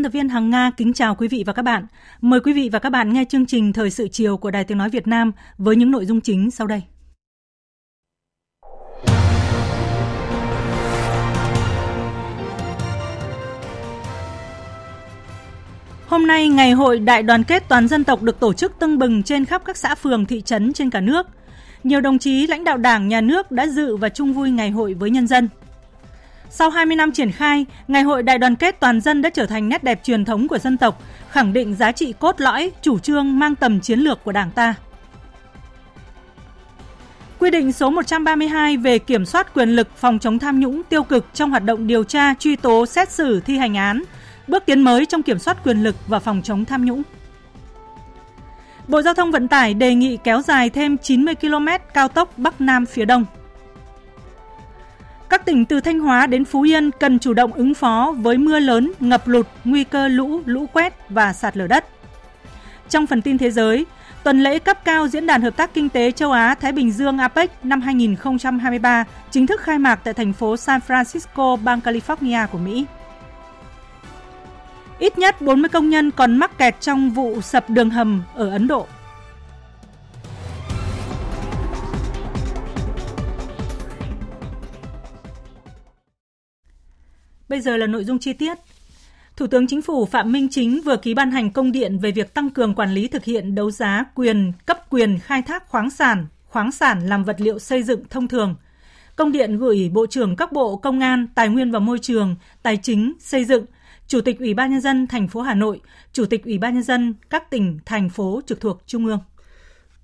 Biên tập viên Hằng Nga kính chào quý vị và các bạn. Mời quý vị và các bạn nghe chương trình Thời sự chiều của Đài Tiếng Nói Việt Nam với những nội dung chính sau đây. Hôm nay, Ngày hội Đại đoàn kết toàn dân tộc được tổ chức tưng bừng trên khắp các xã phường, thị trấn trên cả nước. Nhiều đồng chí lãnh đạo Đảng, Nhà nước đã dự và chung vui ngày hội với nhân dân. Sau 20 năm triển khai, Ngày hội Đại đoàn kết toàn dân đã trở thành nét đẹp truyền thống của dân tộc, khẳng định giá trị cốt lõi, chủ trương mang tầm chiến lược của Đảng ta. Quy định số 132 về kiểm soát quyền lực phòng chống tham nhũng tiêu cực trong hoạt động điều tra, truy tố, xét xử, thi hành án, bước tiến mới trong kiểm soát quyền lực và phòng chống tham nhũng. Bộ Giao thông Vận tải đề nghị kéo dài thêm 90 km cao tốc Bắc Nam phía Đông. Các tỉnh từ Thanh Hóa đến Phú Yên cần chủ động ứng phó với mưa lớn, ngập lụt, nguy cơ lũ, lũ quét và sạt lở đất. Trong phần tin thế giới, tuần lễ cấp cao Diễn đàn Hợp tác Kinh tế Châu Á-Thái Bình Dương APEC năm 2023 chính thức khai mạc tại thành phố San Francisco, bang California của Mỹ. Ít nhất 40 công nhân còn mắc kẹt trong vụ sập đường hầm ở Ấn Độ. Bây giờ là nội dung chi tiết. Thủ tướng Chính phủ Phạm Minh Chính vừa ký ban hành công điện về việc tăng cường quản lý thực hiện đấu giá quyền cấp quyền khai thác khoáng sản, khoáng sản làm vật liệu xây dựng thông thường. Công điện gửi Bộ trưởng các bộ Công an, Tài nguyên và Môi trường, Tài chính, Xây dựng, Chủ tịch Ủy ban nhân dân thành phố Hà Nội, Chủ tịch Ủy ban nhân dân các tỉnh thành phố trực thuộc Trung ương.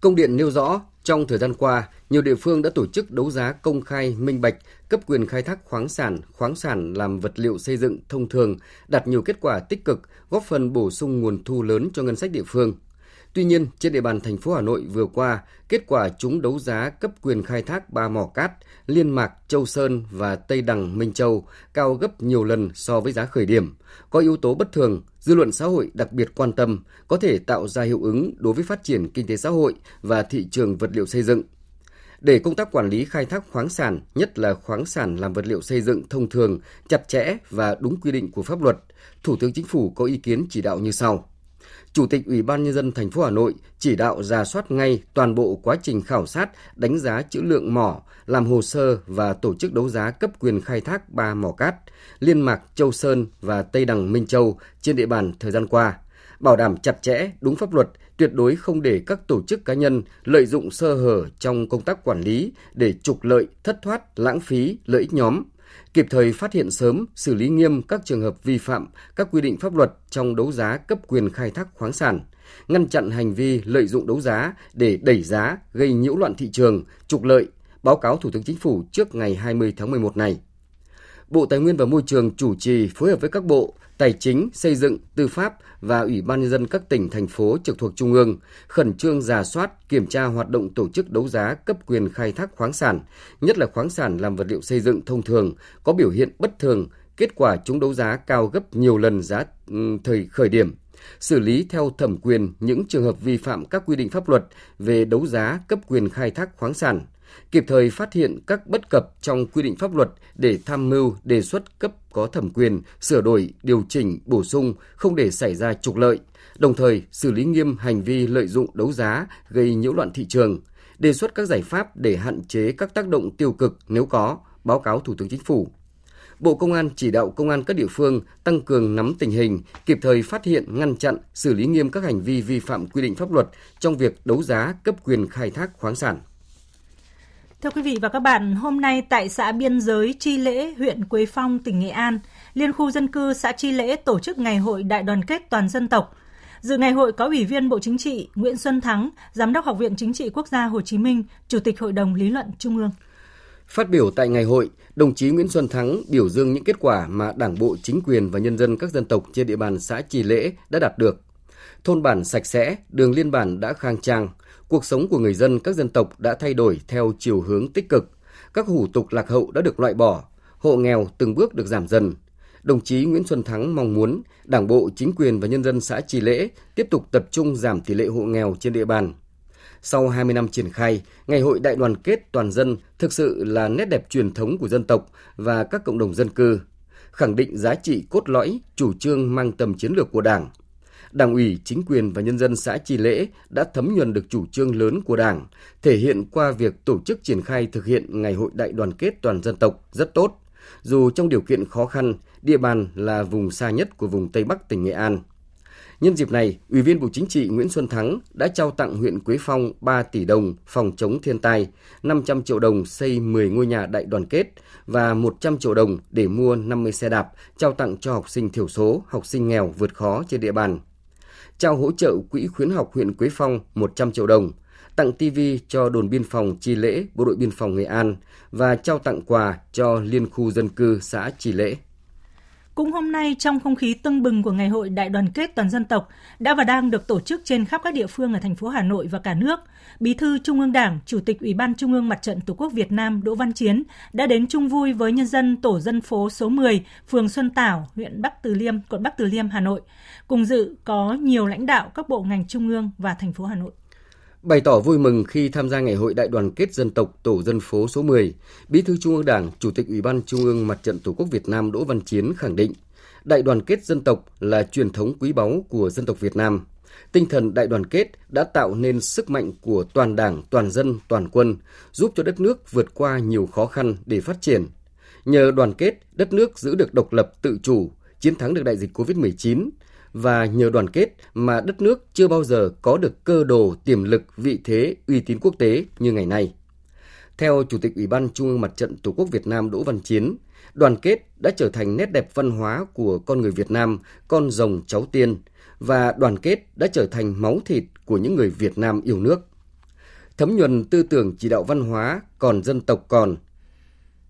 Công điện nêu rõ, trong thời gian qua, nhiều địa phương đã tổ chức đấu giá công khai, minh bạch, cấp quyền khai thác khoáng sản, khoáng sản làm vật liệu xây dựng thông thường, đạt nhiều kết quả tích cực, góp phần bổ sung nguồn thu lớn cho ngân sách địa phương. Tuy nhiên, trên địa bàn thành phố Hà Nội vừa qua, kết quả chúng đấu giá cấp quyền khai thác ba mỏ cát Liên Mạc, Châu Sơn và Tây Đằng, Minh Châu cao gấp nhiều lần so với giá khởi điểm. Có yếu tố bất thường, dư luận xã hội đặc biệt quan tâm, có thể tạo ra hiệu ứng đối với phát triển kinh tế xã hội và thị trường vật liệu xây dựng. Để công tác quản lý khai thác khoáng sản, nhất là khoáng sản làm vật liệu xây dựng thông thường, chặt chẽ và đúng quy định của pháp luật, Thủ tướng Chính phủ có ý kiến chỉ đạo như sau. Chủ tịch Ủy ban nhân dân thành phố Hà Nội chỉ đạo ra soát ngay toàn bộ quá trình khảo sát, đánh giá trữ lượng mỏ, làm hồ sơ và tổ chức đấu giá cấp quyền khai thác ba mỏ cát Liên Mạc, Châu Sơn và Tây Đằng Minh Châu trên địa bàn thời gian qua, bảo đảm chặt chẽ, đúng pháp luật, tuyệt đối không để các tổ chức cá nhân lợi dụng sơ hở trong công tác quản lý để trục lợi, thất thoát, lãng phí, lợi ích nhóm, kịp thời phát hiện sớm, xử lý nghiêm các trường hợp vi phạm các quy định pháp luật trong đấu giá cấp quyền khai thác khoáng sản, ngăn chặn hành vi lợi dụng đấu giá để đẩy giá, gây nhiễu loạn thị trường, trục lợi, báo cáo Thủ tướng Chính phủ trước ngày 20 tháng 11 này. Bộ Tài nguyên và Môi trường chủ trì phối hợp với các bộ Tài chính, Xây dựng, Tư pháp và Ủy ban nhân dân các tỉnh thành phố trực thuộc trung ương khẩn trương giả soát, kiểm tra hoạt động tổ chức đấu giá cấp quyền khai thác khoáng sản, nhất là khoáng sản làm vật liệu xây dựng thông thường có biểu hiện bất thường, kết quả chúng đấu giá cao gấp nhiều lần giá ừ, thời khởi điểm. Xử lý theo thẩm quyền những trường hợp vi phạm các quy định pháp luật về đấu giá cấp quyền khai thác khoáng sản, kịp thời phát hiện các bất cập trong quy định pháp luật để tham mưu đề xuất cấp có thẩm quyền sửa đổi, điều chỉnh, bổ sung không để xảy ra trục lợi, đồng thời xử lý nghiêm hành vi lợi dụng đấu giá gây nhiễu loạn thị trường, đề xuất các giải pháp để hạn chế các tác động tiêu cực nếu có, báo cáo Thủ tướng Chính phủ. Bộ Công an chỉ đạo công an các địa phương tăng cường nắm tình hình, kịp thời phát hiện, ngăn chặn, xử lý nghiêm các hành vi vi phạm quy định pháp luật trong việc đấu giá cấp quyền khai thác khoáng sản. Thưa quý vị và các bạn, hôm nay tại xã biên giới Chi Lễ, huyện Quế Phong, tỉnh Nghệ An, Liên khu dân cư xã Chi Lễ tổ chức ngày hội đại đoàn kết toàn dân tộc. Dự ngày hội có Ủy viên Bộ Chính trị Nguyễn Xuân Thắng, Giám đốc Học viện Chính trị Quốc gia Hồ Chí Minh, Chủ tịch Hội đồng Lý luận Trung ương. Phát biểu tại ngày hội, đồng chí Nguyễn Xuân Thắng biểu dương những kết quả mà Đảng bộ, chính quyền và nhân dân các dân tộc trên địa bàn xã Trì Lễ đã đạt được. Thôn bản sạch sẽ, đường liên bản đã khang trang, cuộc sống của người dân các dân tộc đã thay đổi theo chiều hướng tích cực, các hủ tục lạc hậu đã được loại bỏ, hộ nghèo từng bước được giảm dần. Đồng chí Nguyễn Xuân Thắng mong muốn Đảng bộ, chính quyền và nhân dân xã Trì Lễ tiếp tục tập trung giảm tỷ lệ hộ nghèo trên địa bàn. Sau 20 năm triển khai, Ngày hội đại đoàn kết toàn dân thực sự là nét đẹp truyền thống của dân tộc và các cộng đồng dân cư, khẳng định giá trị cốt lõi, chủ trương mang tầm chiến lược của Đảng – Đảng ủy, chính quyền và nhân dân xã Tri Lễ đã thấm nhuần được chủ trương lớn của Đảng, thể hiện qua việc tổ chức triển khai thực hiện Ngày hội đại đoàn kết toàn dân tộc rất tốt, dù trong điều kiện khó khăn, địa bàn là vùng xa nhất của vùng Tây Bắc tỉnh Nghệ An. Nhân dịp này, Ủy viên Bộ Chính trị Nguyễn Xuân Thắng đã trao tặng huyện Quế Phong 3 tỷ đồng phòng chống thiên tai, 500 triệu đồng xây 10 ngôi nhà đại đoàn kết và 100 triệu đồng để mua 50 xe đạp trao tặng cho học sinh thiểu số, học sinh nghèo vượt khó trên địa bàn trao hỗ trợ Quỹ khuyến học huyện Quế Phong 100 triệu đồng, tặng TV cho đồn biên phòng Chi Lễ, Bộ đội biên phòng Nghệ An và trao tặng quà cho liên khu dân cư xã Chi Lễ. Cũng hôm nay, trong không khí tưng bừng của Ngày hội Đại đoàn kết toàn dân tộc đã và đang được tổ chức trên khắp các địa phương ở thành phố Hà Nội và cả nước, Bí thư Trung ương Đảng, Chủ tịch Ủy ban Trung ương Mặt trận Tổ quốc Việt Nam Đỗ Văn Chiến đã đến chung vui với nhân dân tổ dân phố số 10, phường Xuân Tảo, huyện Bắc Từ Liêm, quận Bắc Từ Liêm, Hà Nội. Cùng dự có nhiều lãnh đạo các bộ ngành trung ương và thành phố Hà Nội. Bày tỏ vui mừng khi tham gia Ngày hội Đại đoàn kết dân tộc Tổ dân phố số 10, Bí thư Trung ương Đảng, Chủ tịch Ủy ban Trung ương Mặt trận Tổ quốc Việt Nam Đỗ Văn Chiến khẳng định, đại đoàn kết dân tộc là truyền thống quý báu của dân tộc Việt Nam. Tinh thần đại đoàn kết đã tạo nên sức mạnh của toàn đảng, toàn dân, toàn quân, giúp cho đất nước vượt qua nhiều khó khăn để phát triển. Nhờ đoàn kết, đất nước giữ được độc lập tự chủ, chiến thắng được đại dịch COVID-19, và nhờ đoàn kết mà đất nước chưa bao giờ có được cơ đồ, tiềm lực, vị thế, uy tín quốc tế như ngày nay. Theo Chủ tịch Ủy ban Trung ương Mặt trận Tổ quốc Việt Nam Đỗ Văn Chiến, đoàn kết đã trở thành nét đẹp văn hóa của con người Việt Nam, con rồng cháu tiên, và đoàn kết đã trở thành máu thịt của những người Việt Nam yêu nước. Thấm nhuần tư tưởng chỉ đạo văn hóa còn dân tộc còn.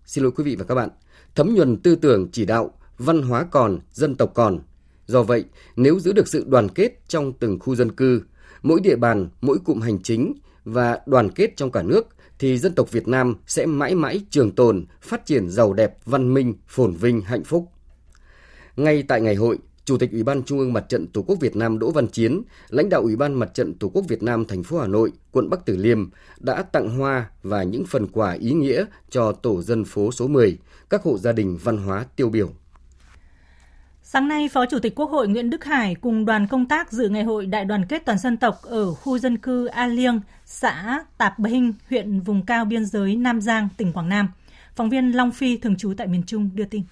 Xin lỗi quý vị và các bạn. Thấm nhuần tư tưởng chỉ đạo văn hóa còn, dân tộc còn – Do vậy, nếu giữ được sự đoàn kết trong từng khu dân cư, mỗi địa bàn, mỗi cụm hành chính và đoàn kết trong cả nước thì dân tộc Việt Nam sẽ mãi mãi trường tồn, phát triển giàu đẹp, văn minh, phồn vinh, hạnh phúc. Ngay tại ngày hội, Chủ tịch Ủy ban Trung ương Mặt trận Tổ quốc Việt Nam Đỗ Văn Chiến, lãnh đạo Ủy ban Mặt trận Tổ quốc Việt Nam thành phố Hà Nội, quận Bắc Từ Liêm đã tặng hoa và những phần quà ý nghĩa cho tổ dân phố số 10, các hộ gia đình văn hóa tiêu biểu. Sáng nay, Phó Chủ tịch Quốc hội Nguyễn Đức Hải cùng đoàn công tác dự ngày hội đại đoàn kết toàn dân tộc ở khu dân cư A Liêng, xã Tạp Hinh, huyện vùng cao biên giới Nam Giang, tỉnh Quảng Nam. Phóng viên Long Phi thường trú tại miền Trung đưa tin.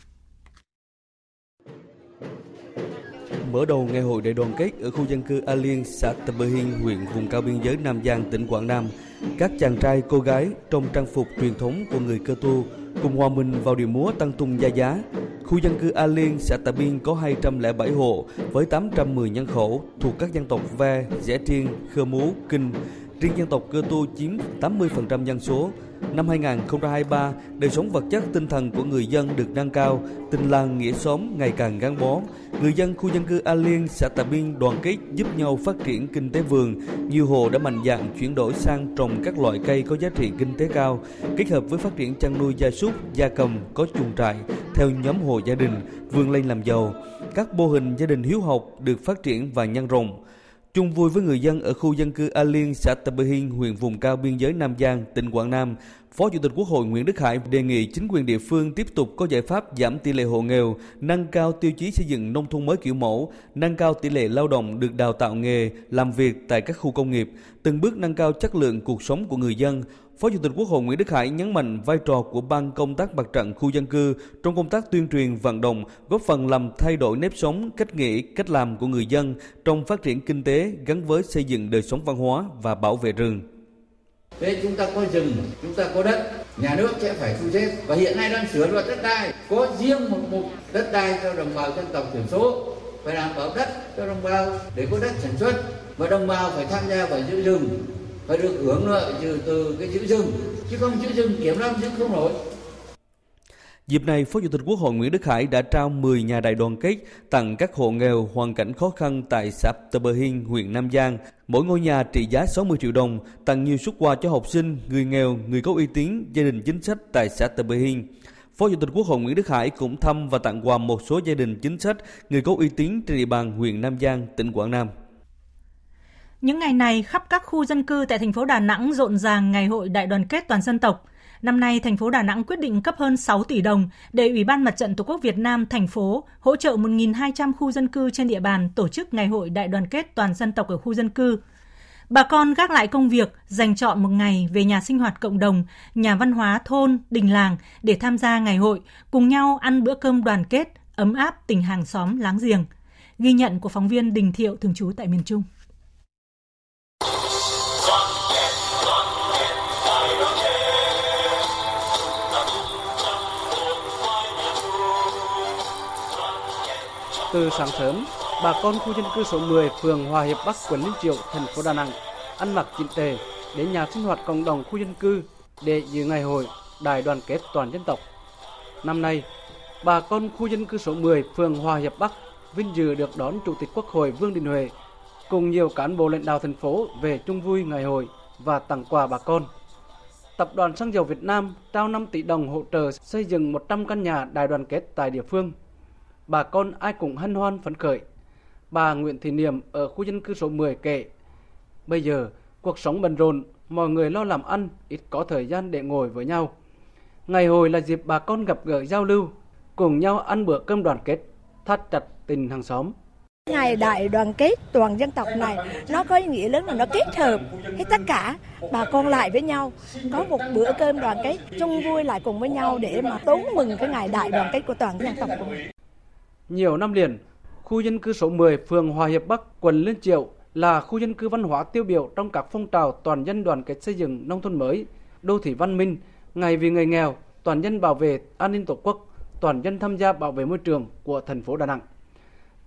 Mở đầu ngày hội đại đoàn kết ở khu dân cư A Liêng, xã Tạp Hinh, huyện vùng cao biên giới Nam Giang, tỉnh Quảng Nam, các chàng trai cô gái trong trang phục truyền thống của người cơ tu cùng hòa mình vào điệu múa tăng tung gia giá. Khu dân cư A Liên, xã Tà Biên có 207 hộ với 810 nhân khẩu thuộc các dân tộc Ve, Dẻ Triên, Khơ Mú, Kinh. Riêng dân tộc Cơ Tu chiếm 80% dân số, Năm 2023, đời sống vật chất tinh thần của người dân được nâng cao, tình làng nghĩa xóm ngày càng gắn bó. Người dân khu dân cư A Liên, xã Tà Biên đoàn kết giúp nhau phát triển kinh tế vườn. Nhiều hộ đã mạnh dạn chuyển đổi sang trồng các loại cây có giá trị kinh tế cao, kết hợp với phát triển chăn nuôi gia súc, gia cầm có chuồng trại theo nhóm hộ gia đình vươn lên làm giàu. Các mô hình gia đình hiếu học được phát triển và nhân rộng. Chung vui với người dân ở khu dân cư A Liên, xã Tập Bờ Hinh, huyện vùng cao biên giới Nam Giang, tỉnh Quảng Nam, Phó Chủ tịch Quốc hội Nguyễn Đức Hải đề nghị chính quyền địa phương tiếp tục có giải pháp giảm tỷ lệ hộ nghèo, nâng cao tiêu chí xây dựng nông thôn mới kiểu mẫu, nâng cao tỷ lệ lao động được đào tạo nghề, làm việc tại các khu công nghiệp, từng bước nâng cao chất lượng cuộc sống của người dân, Phó Chủ tịch Quốc hội Nguyễn Đức Hải nhấn mạnh vai trò của ban công tác mặt trận khu dân cư trong công tác tuyên truyền vận động, góp phần làm thay đổi nếp sống, cách nghĩ, cách làm của người dân trong phát triển kinh tế gắn với xây dựng đời sống văn hóa và bảo vệ rừng. Thế chúng ta có rừng, chúng ta có đất, nhà nước sẽ phải thu xếp. Và hiện nay đang sửa luật đất đai có riêng một mục đất đai cho đồng bào dân tộc thiểu số phải đảm bảo đất cho đồng bào để có đất sản xuất. Và đồng bào phải tham gia vào giữ rừng phải được hưởng lợi từ, từ cái chữ rừng chứ không chữ rừng kiểm lâm chứ không nổi Dịp này, Phó Chủ tịch Quốc hội Nguyễn Đức Hải đã trao 10 nhà đại đoàn kết tặng các hộ nghèo hoàn cảnh khó khăn tại xã Tờ Bờ hiên huyện Nam Giang. Mỗi ngôi nhà trị giá 60 triệu đồng, tặng nhiều xuất quà cho học sinh, người nghèo, người có uy tín, gia đình chính sách tại xã Tờ Bờ hiên Phó Chủ tịch Quốc hội Nguyễn Đức Hải cũng thăm và tặng quà một số gia đình chính sách, người có uy tín trên địa bàn huyện Nam Giang, tỉnh Quảng Nam. Những ngày này, khắp các khu dân cư tại thành phố Đà Nẵng rộn ràng ngày hội đại đoàn kết toàn dân tộc. Năm nay, thành phố Đà Nẵng quyết định cấp hơn 6 tỷ đồng để Ủy ban Mặt trận Tổ quốc Việt Nam thành phố hỗ trợ 1.200 khu dân cư trên địa bàn tổ chức ngày hội đại đoàn kết toàn dân tộc ở khu dân cư. Bà con gác lại công việc, dành chọn một ngày về nhà sinh hoạt cộng đồng, nhà văn hóa thôn, đình làng để tham gia ngày hội, cùng nhau ăn bữa cơm đoàn kết, ấm áp tình hàng xóm láng giềng. Ghi nhận của phóng viên Đình Thiệu thường trú tại miền Trung. Từ sáng sớm, bà con khu dân cư số 10 phường Hòa Hiệp Bắc, quận Liên Triệu, thành phố Đà Nẵng ăn mặc chỉnh tề đến nhà sinh hoạt cộng đồng khu dân cư để dự ngày hội đại đoàn kết toàn dân tộc. Năm nay, bà con khu dân cư số 10 phường Hòa Hiệp Bắc vinh dự được đón Chủ tịch Quốc hội Vương Đình Huệ cùng nhiều cán bộ lãnh đạo thành phố về chung vui ngày hội và tặng quà bà con. Tập đoàn Xăng dầu Việt Nam trao 5 tỷ đồng hỗ trợ xây dựng 100 căn nhà đại đoàn kết tại địa phương. Bà con ai cũng hân hoan phấn khởi. Bà Nguyễn Thị Niệm ở khu dân cư số 10 kể, bây giờ cuộc sống bận rộn, mọi người lo làm ăn, ít có thời gian để ngồi với nhau. Ngày hồi là dịp bà con gặp gỡ giao lưu, cùng nhau ăn bữa cơm đoàn kết, thắt chặt tình hàng xóm. Ngày đại đoàn kết toàn dân tộc này nó có ý nghĩa lớn là nó kết hợp hết tất cả bà con lại với nhau có một bữa cơm đoàn kết chung vui lại cùng với nhau để mà tốn mừng cái ngày đại đoàn kết của toàn dân tộc của mình. Nhiều năm liền, khu dân cư số 10 phường Hòa Hiệp Bắc, quận Liên Triệu là khu dân cư văn hóa tiêu biểu trong các phong trào toàn dân đoàn kết xây dựng nông thôn mới, đô thị văn minh, ngày vì người nghèo, toàn dân bảo vệ an ninh tổ quốc, toàn dân tham gia bảo vệ môi trường của thành phố Đà Nẵng.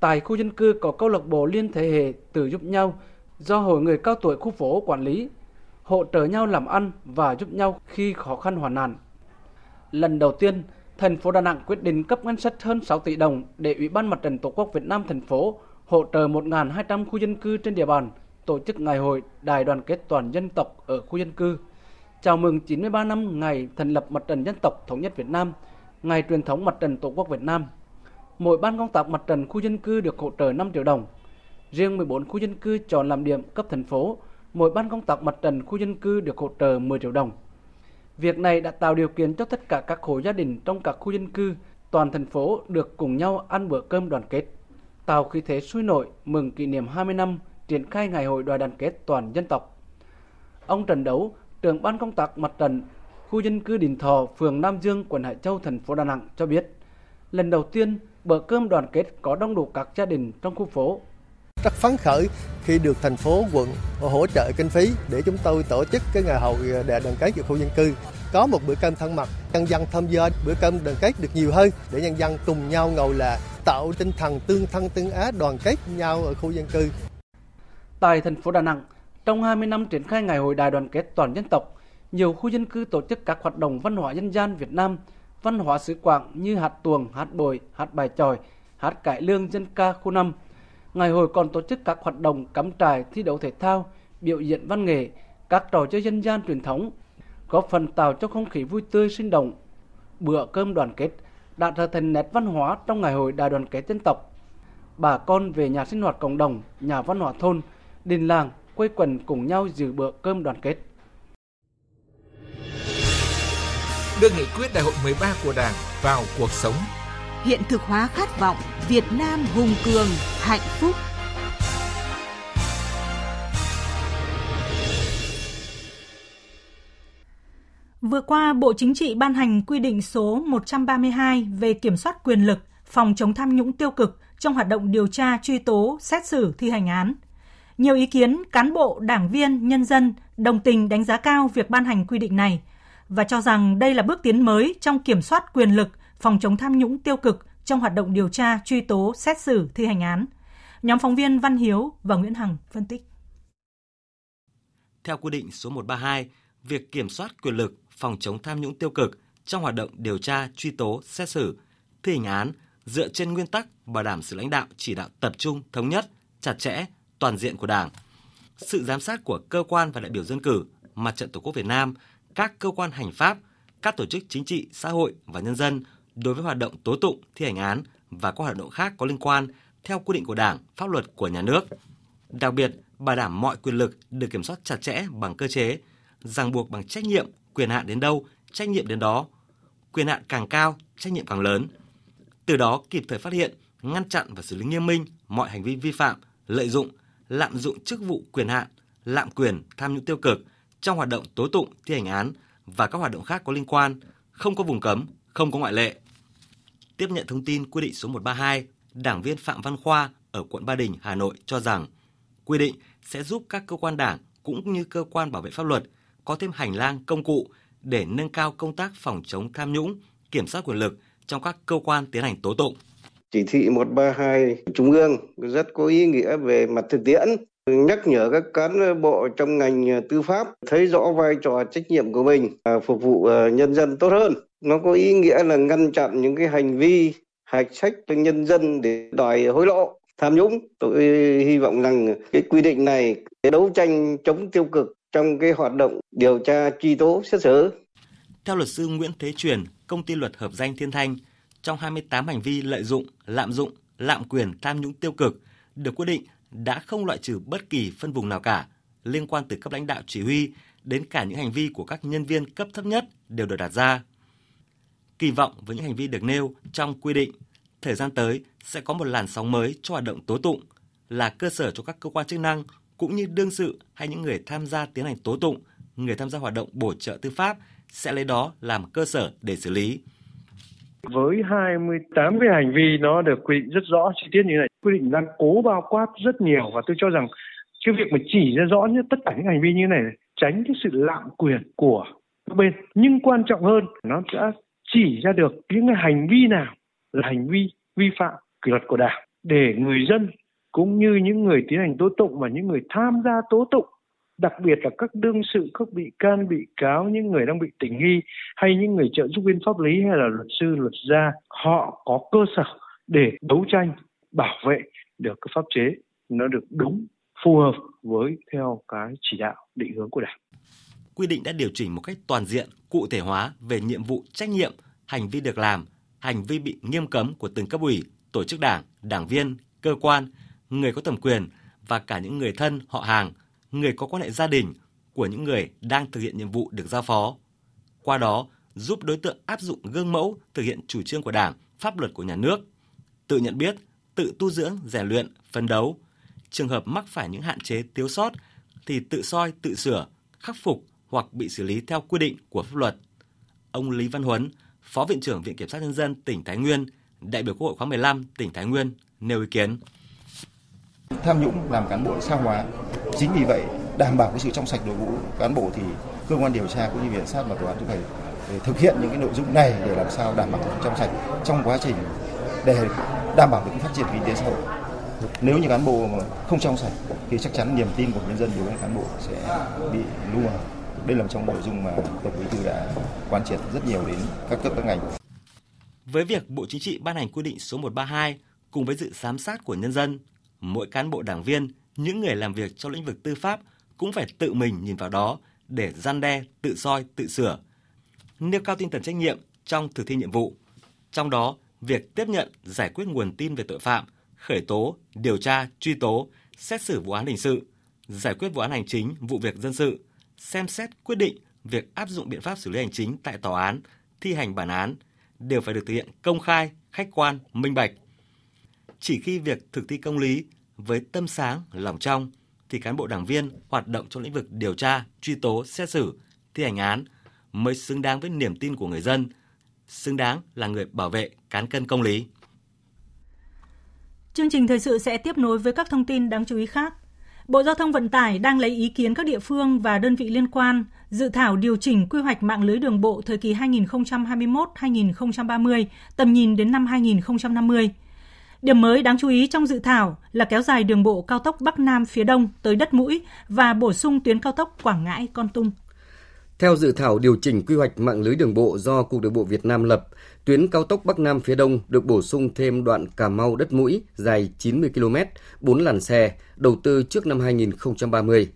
Tại khu dân cư có câu lạc bộ liên thế hệ tự giúp nhau do hội người cao tuổi khu phố quản lý, hỗ trợ nhau làm ăn và giúp nhau khi khó khăn hoàn nạn. Lần đầu tiên, thành phố Đà Nẵng quyết định cấp ngân sách hơn 6 tỷ đồng để Ủy ban Mặt trận Tổ quốc Việt Nam thành phố hỗ trợ 1.200 khu dân cư trên địa bàn tổ chức ngày hội đại đoàn kết toàn dân tộc ở khu dân cư. Chào mừng 93 năm ngày thành lập Mặt trận Dân tộc Thống nhất Việt Nam, ngày truyền thống Mặt trận Tổ quốc Việt Nam – mỗi ban công tác mặt trận khu dân cư được hỗ trợ 5 triệu đồng. Riêng 14 khu dân cư chọn làm điểm cấp thành phố, mỗi ban công tác mặt trận khu dân cư được hỗ trợ 10 triệu đồng. Việc này đã tạo điều kiện cho tất cả các hộ gia đình trong các khu dân cư toàn thành phố được cùng nhau ăn bữa cơm đoàn kết, tạo khí thế sôi nổi mừng kỷ niệm 20 năm triển khai ngày hội Đoàn đoàn kết toàn dân tộc. Ông Trần Đấu, trưởng ban công tác mặt trận khu dân cư Đình Thọ, phường Nam Dương, quận Hải Châu, thành phố Đà Nẵng cho biết, lần đầu tiên bữa cơm đoàn kết có đông đủ các gia đình trong khu phố. Rất phấn khởi khi được thành phố, quận hỗ trợ kinh phí để chúng tôi tổ chức cái ngày hội đại đoàn kết ở khu dân cư. Có một bữa cơm thân mật, nhân dân tham gia bữa cơm đoàn kết được nhiều hơn để nhân dân cùng nhau ngồi là tạo tinh thần tương thân tương ái đoàn kết nhau ở khu dân cư. Tại thành phố Đà Nẵng, trong 20 năm triển khai ngày hội đại đoàn kết toàn dân tộc, nhiều khu dân cư tổ chức các hoạt động văn hóa dân gian Việt Nam văn hóa xứ Quảng như hát tuồng, hát bồi, hát bài tròi, hát cải lương dân ca khu năm Ngày hội còn tổ chức các hoạt động cắm trại, thi đấu thể thao, biểu diễn văn nghệ, các trò chơi dân gian truyền thống, góp phần tạo cho không khí vui tươi sinh động. Bữa cơm đoàn kết đã trở thành nét văn hóa trong ngày hội đại đoàn kết dân tộc. Bà con về nhà sinh hoạt cộng đồng, nhà văn hóa thôn, đình làng quây quần cùng nhau dự bữa cơm đoàn kết. đưa nghị quyết đại hội 13 của Đảng vào cuộc sống. Hiện thực hóa khát vọng Việt Nam hùng cường, hạnh phúc. Vừa qua, Bộ Chính trị ban hành quy định số 132 về kiểm soát quyền lực, phòng chống tham nhũng tiêu cực trong hoạt động điều tra, truy tố, xét xử, thi hành án. Nhiều ý kiến cán bộ, đảng viên, nhân dân đồng tình đánh giá cao việc ban hành quy định này và cho rằng đây là bước tiến mới trong kiểm soát quyền lực, phòng chống tham nhũng tiêu cực trong hoạt động điều tra, truy tố, xét xử, thi hành án. Nhóm phóng viên Văn Hiếu và Nguyễn Hằng phân tích. Theo quy định số 132, việc kiểm soát quyền lực, phòng chống tham nhũng tiêu cực trong hoạt động điều tra, truy tố, xét xử, thi hành án dựa trên nguyên tắc bảo đảm sự lãnh đạo chỉ đạo tập trung, thống nhất, chặt chẽ, toàn diện của Đảng. Sự giám sát của cơ quan và đại biểu dân cử, Mặt trận Tổ quốc Việt Nam, các cơ quan hành pháp, các tổ chức chính trị, xã hội và nhân dân đối với hoạt động tố tụng, thi hành án và các hoạt động khác có liên quan theo quy định của Đảng, pháp luật của nhà nước. Đặc biệt, bảo đảm mọi quyền lực được kiểm soát chặt chẽ bằng cơ chế, ràng buộc bằng trách nhiệm, quyền hạn đến đâu, trách nhiệm đến đó. Quyền hạn càng cao, trách nhiệm càng lớn. Từ đó kịp thời phát hiện, ngăn chặn và xử lý nghiêm minh mọi hành vi vi phạm, lợi dụng, lạm dụng chức vụ quyền hạn, lạm quyền, tham nhũng tiêu cực trong hoạt động tố tụng, thi hành án và các hoạt động khác có liên quan, không có vùng cấm, không có ngoại lệ. Tiếp nhận thông tin quy định số 132, đảng viên Phạm Văn Khoa ở quận Ba Đình, Hà Nội cho rằng quy định sẽ giúp các cơ quan đảng cũng như cơ quan bảo vệ pháp luật có thêm hành lang công cụ để nâng cao công tác phòng chống tham nhũng, kiểm soát quyền lực trong các cơ quan tiến hành tố tụng. Chỉ thị 132 Trung ương rất có ý nghĩa về mặt thực tiễn, nhắc nhở các cán bộ trong ngành tư pháp thấy rõ vai trò trách nhiệm của mình, à, phục vụ à, nhân dân tốt hơn. Nó có ý nghĩa là ngăn chặn những cái hành vi hạch sách cho nhân dân để đòi hối lộ tham nhũng tôi hy vọng rằng cái quy định này cái đấu tranh chống tiêu cực trong cái hoạt động điều tra truy tố xét xử theo luật sư Nguyễn Thế Truyền, công ty luật hợp danh Thiên Thanh, trong 28 hành vi lợi dụng, lạm dụng, lạm quyền, tham nhũng tiêu cực được quyết định đã không loại trừ bất kỳ phân vùng nào cả, liên quan từ cấp lãnh đạo chỉ huy đến cả những hành vi của các nhân viên cấp thấp nhất đều được đặt ra. Kỳ vọng với những hành vi được nêu trong quy định, thời gian tới sẽ có một làn sóng mới cho hoạt động tố tụng, là cơ sở cho các cơ quan chức năng cũng như đương sự hay những người tham gia tiến hành tố tụng, người tham gia hoạt động bổ trợ tư pháp sẽ lấy đó làm cơ sở để xử lý. Với 28 cái hành vi nó được quy định rất rõ chi tiết như này, quy định đang cố bao quát rất nhiều và tôi cho rằng cái việc mà chỉ ra rõ nhất tất cả những hành vi như này tránh cái sự lạm quyền của các bên nhưng quan trọng hơn nó sẽ chỉ ra được những cái hành vi nào là hành vi vi phạm kỷ luật của đảng để người dân cũng như những người tiến hành tố tụng và những người tham gia tố tụng đặc biệt là các đương sự, các bị can, bị cáo, những người đang bị tình nghi hay những người trợ giúp viên pháp lý hay là luật sư, luật gia, họ có cơ sở để đấu tranh, bảo vệ được cái pháp chế nó được đúng, phù hợp với theo cái chỉ đạo định hướng của Đảng. Quy định đã điều chỉnh một cách toàn diện, cụ thể hóa về nhiệm vụ, trách nhiệm, hành vi được làm, hành vi bị nghiêm cấm của từng cấp ủy, tổ chức đảng, đảng viên, cơ quan, người có thẩm quyền và cả những người thân, họ hàng, người có quan hệ gia đình của những người đang thực hiện nhiệm vụ được giao phó. Qua đó, giúp đối tượng áp dụng gương mẫu thực hiện chủ trương của Đảng, pháp luật của nhà nước, tự nhận biết, tự tu dưỡng, rèn luyện, phấn đấu. Trường hợp mắc phải những hạn chế thiếu sót thì tự soi, tự sửa, khắc phục hoặc bị xử lý theo quy định của pháp luật. Ông Lý Văn Huấn, Phó Viện trưởng Viện Kiểm sát Nhân dân tỉnh Thái Nguyên, đại biểu Quốc hội khóa 15 tỉnh Thái Nguyên nêu ý kiến. Tham nhũng làm cán bộ sa hóa. Chính vì vậy, đảm bảo cái sự trong sạch đội ngũ cán bộ thì cơ quan điều tra cũng như viện sát và tòa án cũng phải thực hiện những cái nội dung này để làm sao đảm bảo trong sạch trong quá trình để đảm bảo được phát triển kinh tế xã hội. Nếu như cán bộ mà không trong sạch thì chắc chắn niềm tin của nhân dân đối với cán bộ sẽ bị lu mờ. Đây là một trong nội dung mà Tổng Bí thư đã quán triệt rất nhiều đến các cấp các ngành. Với việc Bộ Chính trị ban hành quy định số 132 cùng với sự giám sát của nhân dân, mỗi cán bộ đảng viên, những người làm việc trong lĩnh vực tư pháp cũng phải tự mình nhìn vào đó để gian đe, tự soi, tự sửa. Nêu cao tinh thần trách nhiệm trong thực thi nhiệm vụ. Trong đó, việc tiếp nhận, giải quyết nguồn tin về tội phạm, khởi tố, điều tra, truy tố, xét xử vụ án hình sự, giải quyết vụ án hành chính, vụ việc dân sự, xem xét quyết định việc áp dụng biện pháp xử lý hành chính tại tòa án, thi hành bản án đều phải được thực hiện công khai, khách quan, minh bạch. Chỉ khi việc thực thi công lý với tâm sáng, lòng trong thì cán bộ đảng viên hoạt động trong lĩnh vực điều tra, truy tố, xét xử, thi hành án mới xứng đáng với niềm tin của người dân, xứng đáng là người bảo vệ cán cân công lý. Chương trình thời sự sẽ tiếp nối với các thông tin đáng chú ý khác. Bộ Giao thông Vận tải đang lấy ý kiến các địa phương và đơn vị liên quan dự thảo điều chỉnh quy hoạch mạng lưới đường bộ thời kỳ 2021-2030, tầm nhìn đến năm 2050. Điểm mới đáng chú ý trong dự thảo là kéo dài đường bộ cao tốc Bắc Nam phía Đông tới đất mũi và bổ sung tuyến cao tốc Quảng Ngãi – Con Tum. Theo dự thảo điều chỉnh quy hoạch mạng lưới đường bộ do Cục Đường bộ Việt Nam lập, tuyến cao tốc Bắc Nam phía Đông được bổ sung thêm đoạn Cà Mau đất mũi dài 90 km, 4 làn xe, đầu tư trước năm 2030.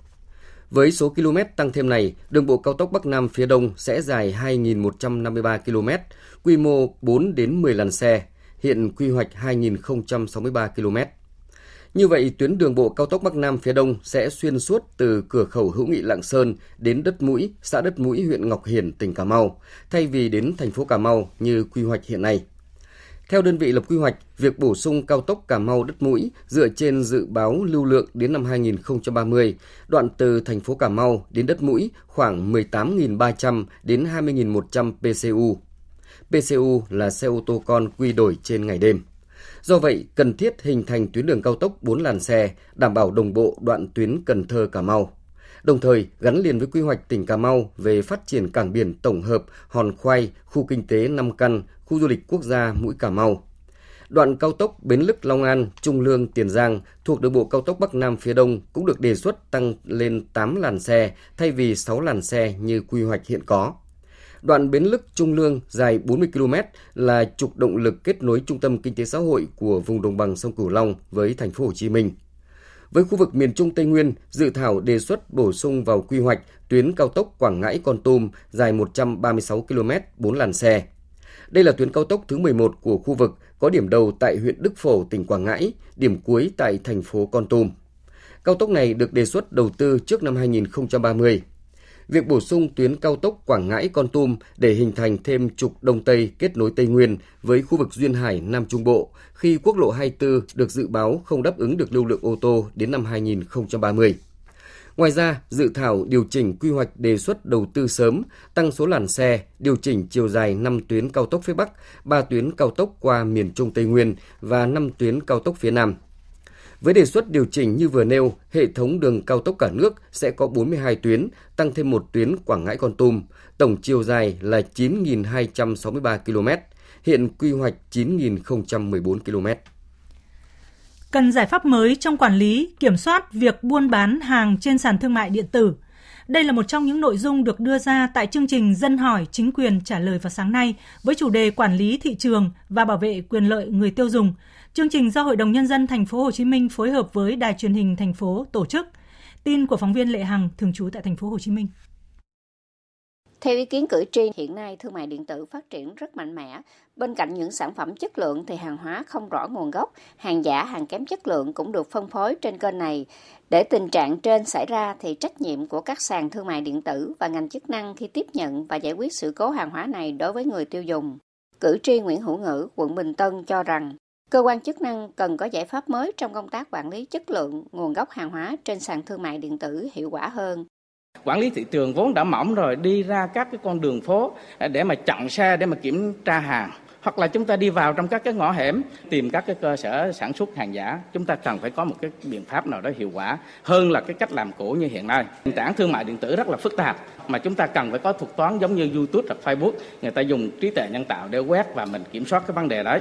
Với số km tăng thêm này, đường bộ cao tốc Bắc Nam phía Đông sẽ dài 2.153 km, quy mô 4 đến 10 làn xe, hiện quy hoạch 2.063 km. Như vậy, tuyến đường bộ cao tốc Bắc Nam phía Đông sẽ xuyên suốt từ cửa khẩu hữu nghị Lạng Sơn đến đất mũi, xã đất mũi huyện Ngọc Hiển, tỉnh Cà Mau, thay vì đến thành phố Cà Mau như quy hoạch hiện nay. Theo đơn vị lập quy hoạch, việc bổ sung cao tốc Cà Mau đất mũi dựa trên dự báo lưu lượng đến năm 2030, đoạn từ thành phố Cà Mau đến đất mũi khoảng 18.300 đến 20.100 PCU. PCU là xe ô tô con quy đổi trên ngày đêm. Do vậy, cần thiết hình thành tuyến đường cao tốc 4 làn xe, đảm bảo đồng bộ đoạn tuyến Cần Thơ Cà Mau. Đồng thời, gắn liền với quy hoạch tỉnh Cà Mau về phát triển cảng biển tổng hợp Hòn Khoai, khu kinh tế Năm Căn, khu du lịch quốc gia Mũi Cà Mau. Đoạn cao tốc Bến Lức Long An, Trung Lương, Tiền Giang thuộc đường bộ cao tốc Bắc Nam phía Đông cũng được đề xuất tăng lên 8 làn xe thay vì 6 làn xe như quy hoạch hiện có. Đoạn Bến Lức Trung Lương dài 40 km là trục động lực kết nối trung tâm kinh tế xã hội của vùng đồng bằng sông Cửu Long với thành phố Hồ Chí Minh. Với khu vực miền Trung Tây Nguyên, dự thảo đề xuất bổ sung vào quy hoạch tuyến cao tốc Quảng Ngãi Con Tum dài 136 km 4 làn xe. Đây là tuyến cao tốc thứ 11 của khu vực có điểm đầu tại huyện Đức Phổ, tỉnh Quảng Ngãi, điểm cuối tại thành phố Con Tum. Cao tốc này được đề xuất đầu tư trước năm 2030 việc bổ sung tuyến cao tốc Quảng Ngãi Con Tum để hình thành thêm trục Đông Tây kết nối Tây Nguyên với khu vực duyên hải Nam Trung Bộ khi quốc lộ 24 được dự báo không đáp ứng được lưu lượng ô tô đến năm 2030. Ngoài ra, dự thảo điều chỉnh quy hoạch đề xuất đầu tư sớm, tăng số làn xe, điều chỉnh chiều dài 5 tuyến cao tốc phía Bắc, 3 tuyến cao tốc qua miền Trung Tây Nguyên và 5 tuyến cao tốc phía Nam. Với đề xuất điều chỉnh như vừa nêu, hệ thống đường cao tốc cả nước sẽ có 42 tuyến, tăng thêm một tuyến Quảng Ngãi Con Tum, tổng chiều dài là 9.263 km, hiện quy hoạch 9.014 km. Cần giải pháp mới trong quản lý, kiểm soát việc buôn bán hàng trên sàn thương mại điện tử. Đây là một trong những nội dung được đưa ra tại chương trình Dân hỏi chính quyền trả lời vào sáng nay với chủ đề quản lý thị trường và bảo vệ quyền lợi người tiêu dùng – Chương trình do Hội đồng nhân dân thành phố Hồ Chí Minh phối hợp với Đài truyền hình thành phố tổ chức. Tin của phóng viên Lệ Hằng thường trú tại thành phố Hồ Chí Minh. Theo ý kiến cử tri, hiện nay thương mại điện tử phát triển rất mạnh mẽ. Bên cạnh những sản phẩm chất lượng thì hàng hóa không rõ nguồn gốc, hàng giả, hàng kém chất lượng cũng được phân phối trên kênh này. Để tình trạng trên xảy ra thì trách nhiệm của các sàn thương mại điện tử và ngành chức năng khi tiếp nhận và giải quyết sự cố hàng hóa này đối với người tiêu dùng. Cử tri Nguyễn Hữu Ngữ, quận Bình Tân cho rằng Cơ quan chức năng cần có giải pháp mới trong công tác quản lý chất lượng, nguồn gốc hàng hóa trên sàn thương mại điện tử hiệu quả hơn. Quản lý thị trường vốn đã mỏng rồi, đi ra các cái con đường phố để mà chặn xe, để mà kiểm tra hàng. Hoặc là chúng ta đi vào trong các cái ngõ hẻm tìm các cái cơ sở sản xuất hàng giả. Chúng ta cần phải có một cái biện pháp nào đó hiệu quả hơn là cái cách làm cũ như hiện nay. Nền tảng thương mại điện tử rất là phức tạp mà chúng ta cần phải có thuật toán giống như YouTube hoặc Facebook. Người ta dùng trí tuệ nhân tạo để quét và mình kiểm soát cái vấn đề đấy.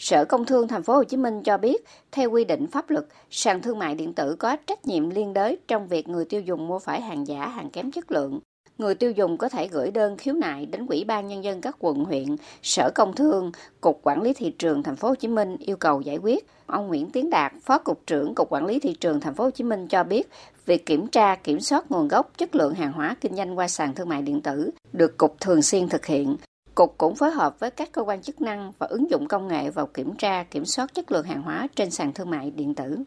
Sở Công Thương Thành phố Hồ Chí Minh cho biết, theo quy định pháp luật, sàn thương mại điện tử có trách nhiệm liên đới trong việc người tiêu dùng mua phải hàng giả, hàng kém chất lượng. Người tiêu dùng có thể gửi đơn khiếu nại đến Ủy ban nhân dân các quận huyện, Sở Công Thương, Cục Quản lý thị trường Thành phố Hồ Chí Minh yêu cầu giải quyết. Ông Nguyễn Tiến Đạt, Phó cục trưởng Cục Quản lý thị trường Thành phố Hồ Chí Minh cho biết, việc kiểm tra, kiểm soát nguồn gốc, chất lượng hàng hóa kinh doanh qua sàn thương mại điện tử được cục thường xuyên thực hiện. Cục cũng phối hợp với các cơ quan chức năng và ứng dụng công nghệ vào kiểm tra, kiểm soát chất lượng hàng hóa trên sàn thương mại điện tử.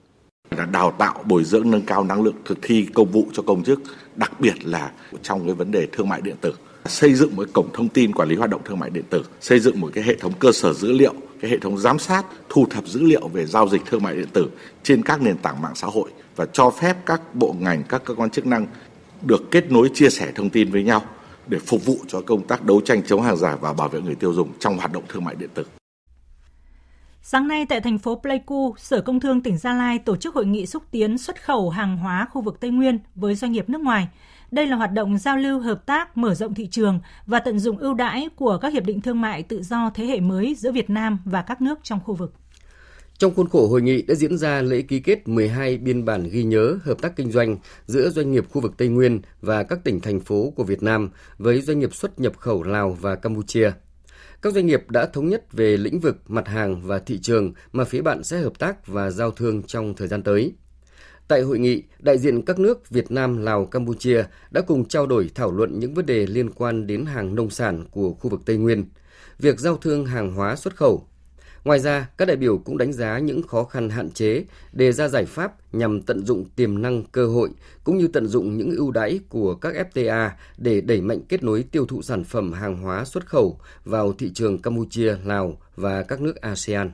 Là đào tạo, bồi dưỡng, nâng cao năng lực thực thi công vụ cho công chức, đặc biệt là trong cái vấn đề thương mại điện tử. Xây dựng một cổng thông tin quản lý hoạt động thương mại điện tử, xây dựng một cái hệ thống cơ sở dữ liệu, cái hệ thống giám sát, thu thập dữ liệu về giao dịch thương mại điện tử trên các nền tảng mạng xã hội và cho phép các bộ ngành, các cơ quan chức năng được kết nối chia sẻ thông tin với nhau để phục vụ cho công tác đấu tranh chống hàng giả và bảo vệ người tiêu dùng trong hoạt động thương mại điện tử. Sáng nay tại thành phố Pleiku, Sở Công Thương tỉnh Gia Lai tổ chức hội nghị xúc tiến xuất khẩu hàng hóa khu vực Tây Nguyên với doanh nghiệp nước ngoài. Đây là hoạt động giao lưu hợp tác, mở rộng thị trường và tận dụng ưu đãi của các hiệp định thương mại tự do thế hệ mới giữa Việt Nam và các nước trong khu vực. Trong khuôn khổ hội nghị đã diễn ra lễ ký kết 12 biên bản ghi nhớ hợp tác kinh doanh giữa doanh nghiệp khu vực Tây Nguyên và các tỉnh thành phố của Việt Nam với doanh nghiệp xuất nhập khẩu Lào và Campuchia. Các doanh nghiệp đã thống nhất về lĩnh vực, mặt hàng và thị trường mà phía bạn sẽ hợp tác và giao thương trong thời gian tới. Tại hội nghị, đại diện các nước Việt Nam, Lào, Campuchia đã cùng trao đổi thảo luận những vấn đề liên quan đến hàng nông sản của khu vực Tây Nguyên, việc giao thương hàng hóa xuất khẩu, Ngoài ra, các đại biểu cũng đánh giá những khó khăn hạn chế, đề ra giải pháp nhằm tận dụng tiềm năng cơ hội cũng như tận dụng những ưu đãi của các FTA để đẩy mạnh kết nối tiêu thụ sản phẩm hàng hóa xuất khẩu vào thị trường Campuchia, Lào và các nước ASEAN.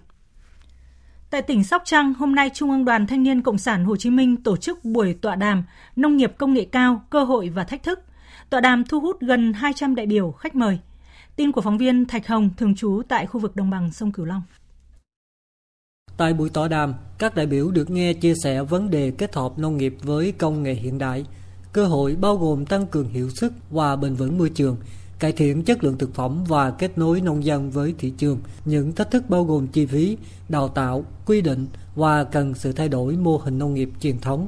Tại tỉnh Sóc Trăng, hôm nay Trung ương Đoàn Thanh niên Cộng sản Hồ Chí Minh tổ chức buổi tọa đàm Nông nghiệp công nghệ cao, cơ hội và thách thức. Tọa đàm thu hút gần 200 đại biểu khách mời. Tin của phóng viên Thạch Hồng thường trú tại khu vực đồng bằng sông Cửu Long. Tại buổi tọa đàm, các đại biểu được nghe chia sẻ vấn đề kết hợp nông nghiệp với công nghệ hiện đại. Cơ hội bao gồm tăng cường hiệu sức và bền vững môi trường, cải thiện chất lượng thực phẩm và kết nối nông dân với thị trường. Những thách thức bao gồm chi phí, đào tạo, quy định và cần sự thay đổi mô hình nông nghiệp truyền thống.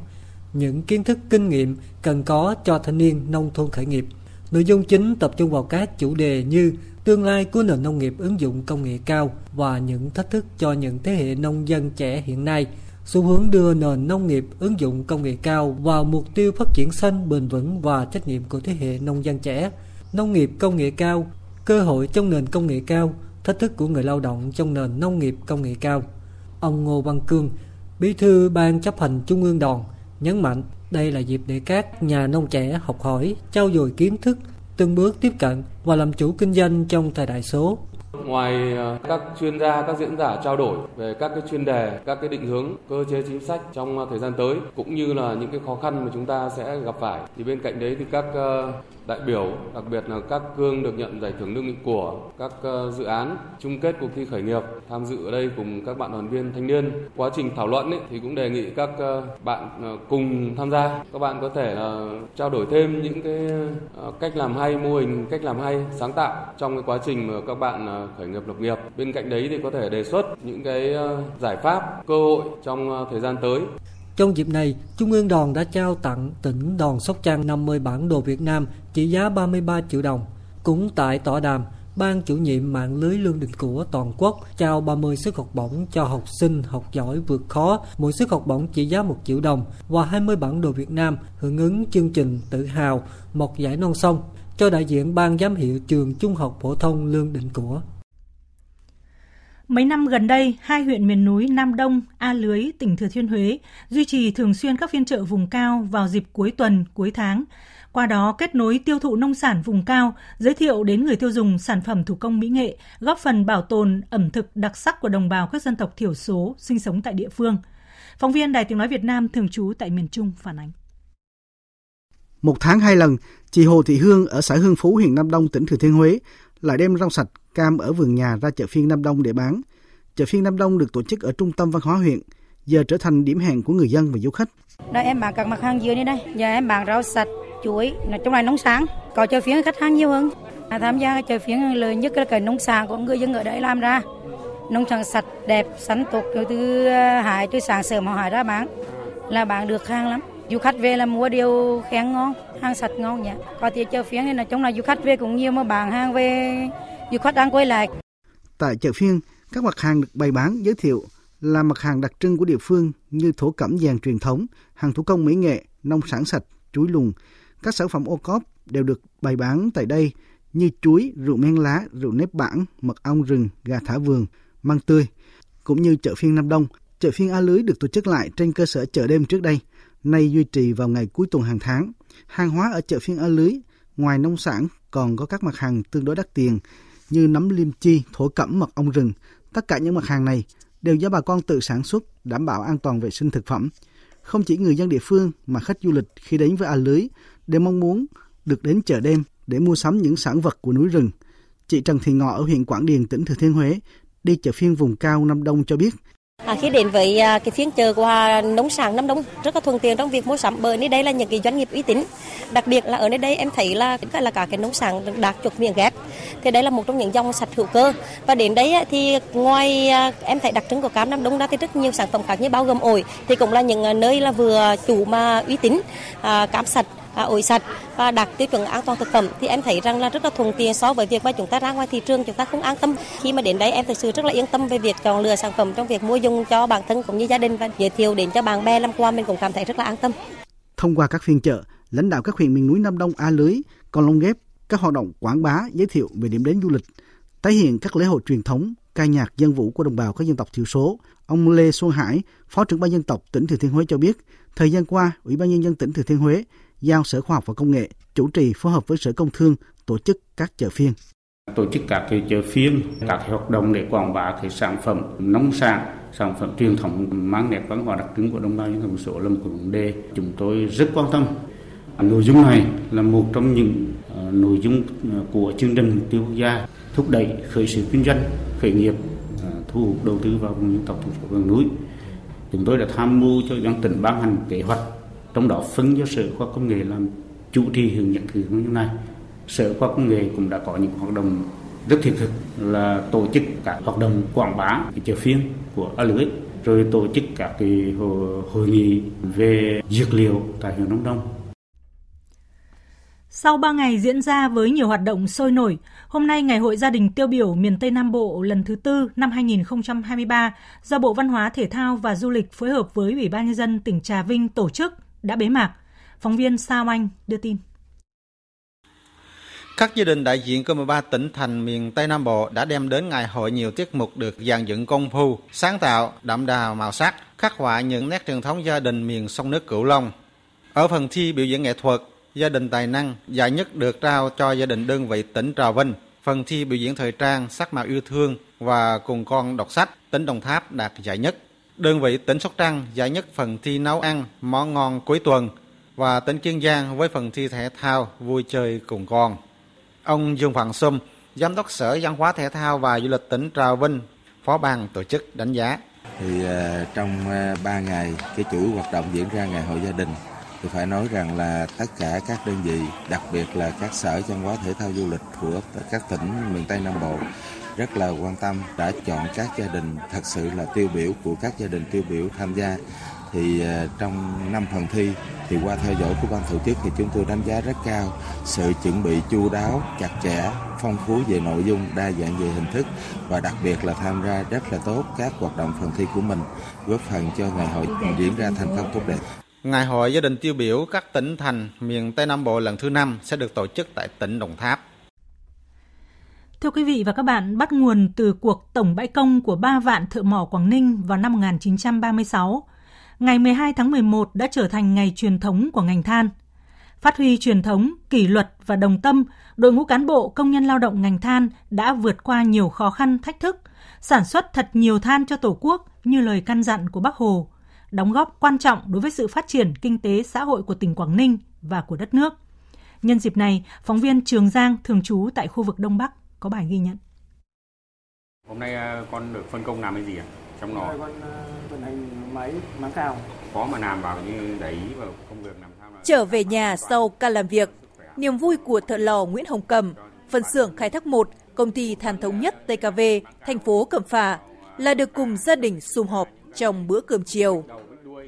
Những kiến thức kinh nghiệm cần có cho thanh niên nông thôn khởi nghiệp. Nội dung chính tập trung vào các chủ đề như tương lai của nền nông nghiệp ứng dụng công nghệ cao và những thách thức cho những thế hệ nông dân trẻ hiện nay, xu hướng đưa nền nông nghiệp ứng dụng công nghệ cao vào mục tiêu phát triển xanh bền vững và trách nhiệm của thế hệ nông dân trẻ, nông nghiệp công nghệ cao, cơ hội trong nền công nghệ cao, thách thức của người lao động trong nền nông nghiệp công nghệ cao. Ông Ngô Văn Cương, Bí thư Ban chấp hành Trung ương Đoàn, nhấn mạnh đây là dịp để các nhà nông trẻ học hỏi, trao dồi kiến thức, từng bước tiếp cận và làm chủ kinh doanh trong thời đại số. Ngoài ờ, các chuyên gia, các diễn giả trao đổi về các cái chuyên đề, các cái định hướng, cơ chế chính sách trong ờ, thời gian tới cũng như là những cái khó khăn mà chúng ta sẽ gặp phải thì bên cạnh đấy thì các ờ, đại biểu, đặc biệt là các cương được nhận giải thưởng lương nghị của các ờ, dự án chung kết cuộc thi khởi nghiệp tham dự ở đây cùng các bạn đoàn viên thanh niên. Quá trình thảo luận ấy, thì cũng đề nghị các ờ, bạn ờ, cùng tham gia. Các bạn có thể là trao đổi thêm những cái cách làm hay, mô hình cách làm hay, sáng tạo trong cái quá trình mà các bạn khởi nghiệp lập nghiệp. Bên cạnh đấy thì có thể đề xuất những cái giải pháp, cơ hội trong thời gian tới. Trong dịp này, Trung ương đoàn đã trao tặng tỉnh đoàn Sóc Trăng 50 bản đồ Việt Nam trị giá 33 triệu đồng. Cũng tại tọa đàm, Ban chủ nhiệm mạng lưới lương định của toàn quốc trao 30 suất học bổng cho học sinh học giỏi vượt khó, mỗi suất học bổng trị giá 1 triệu đồng và 20 bản đồ Việt Nam hưởng ứng chương trình tự hào một giải non sông cho đại diện ban giám hiệu trường trung học phổ thông Lương Định Của. Mấy năm gần đây, hai huyện miền núi Nam Đông, A Lưới, tỉnh Thừa Thiên Huế duy trì thường xuyên các phiên chợ vùng cao vào dịp cuối tuần, cuối tháng. Qua đó kết nối tiêu thụ nông sản vùng cao, giới thiệu đến người tiêu dùng sản phẩm thủ công mỹ nghệ, góp phần bảo tồn ẩm thực đặc sắc của đồng bào các dân tộc thiểu số sinh sống tại địa phương. Phóng viên Đài Tiếng Nói Việt Nam thường trú tại miền Trung phản ánh. Một tháng hai lần, chị Hồ Thị Hương ở xã Hương Phú, huyện Nam Đông, tỉnh Thừa Thiên Huế lại đem rau sạch, cam ở vườn nhà ra chợ phiên Nam Đông để bán. Chợ phiên Nam Đông được tổ chức ở trung tâm văn hóa huyện, giờ trở thành điểm hẹn của người dân và du khách. Đây em bán các mặt hàng dưa đi đây, giờ em bán rau sạch, chuối, nói chung là nông sản, có chợ phiên khách hàng nhiều hơn. À, tham gia chợ phiên lớn nhất là cái nông sản của người dân ở đây làm ra. Nông sản sạch, đẹp, sắn tốt từ à, hải từ sáng sớm họ hải ra bán, là bán được hàng lắm. Du khách về là mua điều khen ngon, hàng sạch ngon nhỉ. Có thì chợ phiên nên nói chung là du khách về cũng nhiều mà bán hàng về du khách đang quay lại. Tại chợ phiên, các mặt hàng được bày bán giới thiệu là mặt hàng đặc trưng của địa phương như thổ cẩm vàng truyền thống, hàng thủ công mỹ nghệ, nông sản sạch, chuối lùng. Các sản phẩm ô cóp đều được bày bán tại đây như chuối, rượu men lá, rượu nếp bản, mật ong rừng, gà thả vườn, măng tươi. Cũng như chợ phiên Nam Đông, chợ phiên A Lưới được tổ chức lại trên cơ sở chợ đêm trước đây, nay duy trì vào ngày cuối tuần hàng tháng. Hàng hóa ở chợ phiên A Lưới, ngoài nông sản còn có các mặt hàng tương đối đắt tiền như nấm liêm chi, thổ cẩm, mật ong rừng. Tất cả những mặt hàng này đều do bà con tự sản xuất, đảm bảo an toàn vệ sinh thực phẩm. Không chỉ người dân địa phương mà khách du lịch khi đến với A Lưới đều mong muốn được đến chợ đêm để mua sắm những sản vật của núi rừng. Chị Trần Thị Ngọ ở huyện Quảng Điền, tỉnh Thừa Thiên Huế đi chợ phiên vùng cao Nam Đông cho biết À, khi đến với à, cái phiên chợ của à, nông sản Nam Đông rất là thuận tiện trong việc mua sắm bởi nơi đây là những cái doanh nghiệp uy tín. Đặc biệt là ở nơi đây em thấy là tất cả là cả cái nông sản đạt chuẩn miệng ghép. Thì đây là một trong những dòng sạch hữu cơ. Và đến đấy à, thì ngoài à, em thấy đặc trưng của cam Nam Đông ra thì rất nhiều sản phẩm khác như bao gồm ổi thì cũng là những à, nơi là vừa chủ mà uy tín. À, cam sạch À, ổi sạch và đạt tiêu chuẩn an toàn thực phẩm, thì em thấy rằng là rất là thuận tiện so với việc mà chúng ta ra ngoài thị trường, chúng ta không an tâm. Khi mà đến đây em thực sự rất là yên tâm về việc chọn lựa sản phẩm trong việc mua dùng cho bản thân cũng như gia đình và giới thiệu đến cho bạn bè năm qua mình cũng cảm thấy rất là an tâm. Thông qua các phiên chợ, lãnh đạo các huyện miền núi Nam Đông A Lưới còn lông ghép, các hoạt động quảng bá, giới thiệu về điểm đến du lịch, tái hiện các lễ hội truyền thống, ca nhạc, dân vũ của đồng bào các dân tộc thiểu số. Ông Lê Xuân Hải, phó trưởng ban dân tộc tỉnh Thừa Thiên Huế cho biết, thời gian qua, ủy ban nhân dân tỉnh Thừa Thiên Huế giao Sở Khoa học và Công nghệ chủ trì phối hợp với Sở Công Thương tổ chức các chợ phiên. Tổ chức các cái chợ phiên, các hoạt động để quảng bá cái sản phẩm nông sản, sản phẩm truyền thống mang nét văn hóa đặc trưng của đồng bào dân tộc số là một vấn đề chúng tôi rất quan tâm. Nội dung này là một trong những uh, nội dung ờ, của chương trình mục tiêu quốc gia thúc đẩy khởi sự kinh doanh, khởi nghiệp, uh, thu hút đầu tư vào vùng dân tộc thiểu số vùng núi. Chúng tôi đã tham mưu cho ủy tỉnh ban hành kế hoạch trong đó phân cho sở khoa công nghệ làm chủ trì hướng dẫn thực hiện này. Sở khoa công nghệ cũng đã có những hoạt động rất thiết thực là tổ chức các hoạt động quảng bá cái chợ phiên của A Lưới rồi tổ chức các cái hội, hội nghị về dược liệu tại huyện Đông Đông sau 3 ngày diễn ra với nhiều hoạt động sôi nổi, hôm nay Ngày hội Gia đình tiêu biểu miền Tây Nam Bộ lần thứ tư năm 2023 do Bộ Văn hóa Thể thao và Du lịch phối hợp với Ủy ban Nhân dân tỉnh Trà Vinh tổ chức đã bế mạc. Phóng viên Sao Anh đưa tin. Các gia đình đại diện của 13 tỉnh thành miền Tây Nam Bộ đã đem đến ngày hội nhiều tiết mục được dàn dựng công phu, sáng tạo, đậm đà màu sắc, khắc họa những nét truyền thống gia đình miền sông nước Cửu Long. Ở phần thi biểu diễn nghệ thuật, gia đình tài năng giải nhất được trao cho gia đình đơn vị tỉnh Trà Vinh. Phần thi biểu diễn thời trang, sắc màu yêu thương và cùng con đọc sách, tỉnh Đồng Tháp đạt giải nhất. Đơn vị tỉnh Sóc Trăng giải nhất phần thi nấu ăn, món ngon cuối tuần và tỉnh Kiên Giang với phần thi thể thao vui chơi cùng con. Ông Dương Phạm Sum, Giám đốc Sở Văn hóa Thể thao và Du lịch tỉnh Trà Vinh, Phó ban tổ chức đánh giá. Thì uh, trong ờ, uh, 3 ngày cái chuỗi hoạt động diễn ra ngày hội gia đình thì phải nói rằng là tất cả các đơn vị, đặc biệt là các sở văn hóa thể thao du lịch của các tỉnh miền Tây Nam Bộ rất là quan tâm, đã chọn các gia đình thật sự là tiêu biểu, của các gia đình tiêu biểu tham gia thì à, trong năm phần thi, thì qua theo dõi của ban tổ chức thì chúng tôi đánh giá rất cao sự chuẩn bị chu đáo, chặt chẽ, phong phú về nội dung, đa dạng về hình thức và đặc biệt là tham gia rất là tốt các hoạt động phần thi của mình, góp phần cho ngày hội diễn ra thành công tốt đẹp Ngày hội gia đình tiêu biểu các tỉnh thành miền Tây Nam Bộ lần thứ năm sẽ được tổ chức tại tỉnh Đồng Tháp. Thưa quý vị và các bạn, bắt nguồn từ cuộc tổng bãi công của ba vạn thợ mỏ Quảng Ninh vào năm 1936, ngày 12 tháng 11 đã trở thành ngày truyền thống của ngành than. Phát huy truyền thống, kỷ luật và đồng tâm, đội ngũ cán bộ công nhân lao động ngành than đã vượt qua nhiều khó khăn, thách thức, sản xuất thật nhiều than cho Tổ quốc như lời căn dặn của Bác Hồ, đóng góp quan trọng đối với sự phát triển kinh tế xã hội của tỉnh Quảng Ninh và của đất nước. Nhân dịp này, phóng viên Trường Giang thường trú tại khu vực Đông Bắc có bài ghi nhận. Hôm nay à, con được phân công làm cái gì ạ? Trong lò. Con à, vận hành máy máng cào. Có mà làm vào như đấy vào công việc làm sao? Là... Trở về nhà sau ca làm việc, niềm vui của thợ lò Nguyễn Hồng Cầm, phân xưởng khai thác 1, công ty than thống nhất TKV, thành phố Cẩm Phả là được cùng gia đình sum họp trong bữa cơm chiều.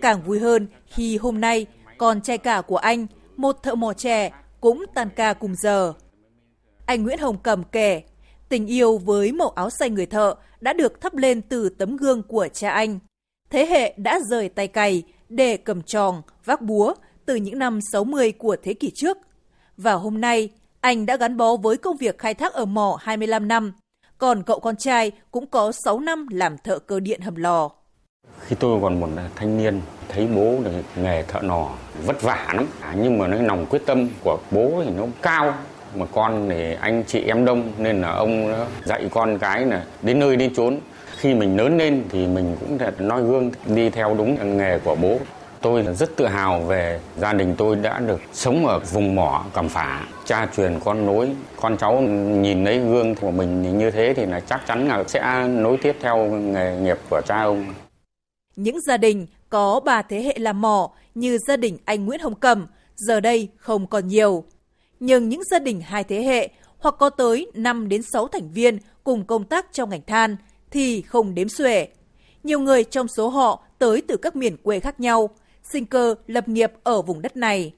Càng vui hơn khi hôm nay con trai cả của anh, một thợ mỏ trẻ, cũng tan ca cùng giờ. Anh Nguyễn Hồng Cầm kể, tình yêu với màu áo xanh người thợ đã được thắp lên từ tấm gương của cha anh. Thế hệ đã rời tay cày để cầm tròn, vác búa từ những năm 60 của thế kỷ trước. Và hôm nay, anh đã gắn bó với công việc khai thác ở mỏ 25 năm, còn cậu con trai cũng có 6 năm làm thợ cơ điện hầm lò. Khi tôi còn một thanh niên, thấy bố nghề thợ nò vất vả lắm, à, nhưng mà nó lòng quyết tâm của bố thì nó cao, mà con thì anh chị em đông nên là ông dạy con cái là đến nơi đi trốn khi mình lớn lên thì mình cũng nói gương đi theo đúng nghề của bố Tôi rất tự hào về gia đình tôi đã được sống ở vùng mỏ Cẩm Phả, cha truyền con nối, con cháu nhìn lấy gương của mình như thế thì là chắc chắn là sẽ nối tiếp theo nghề nghiệp của cha ông. Những gia đình có ba thế hệ làm mỏ như gia đình anh Nguyễn Hồng Cẩm giờ đây không còn nhiều. Nhưng những gia đình hai thế hệ hoặc có tới 5 đến 6 thành viên cùng công tác trong ngành than thì không đếm xuể. Nhiều người trong số họ tới từ các miền quê khác nhau, sinh cơ lập nghiệp ở vùng đất này.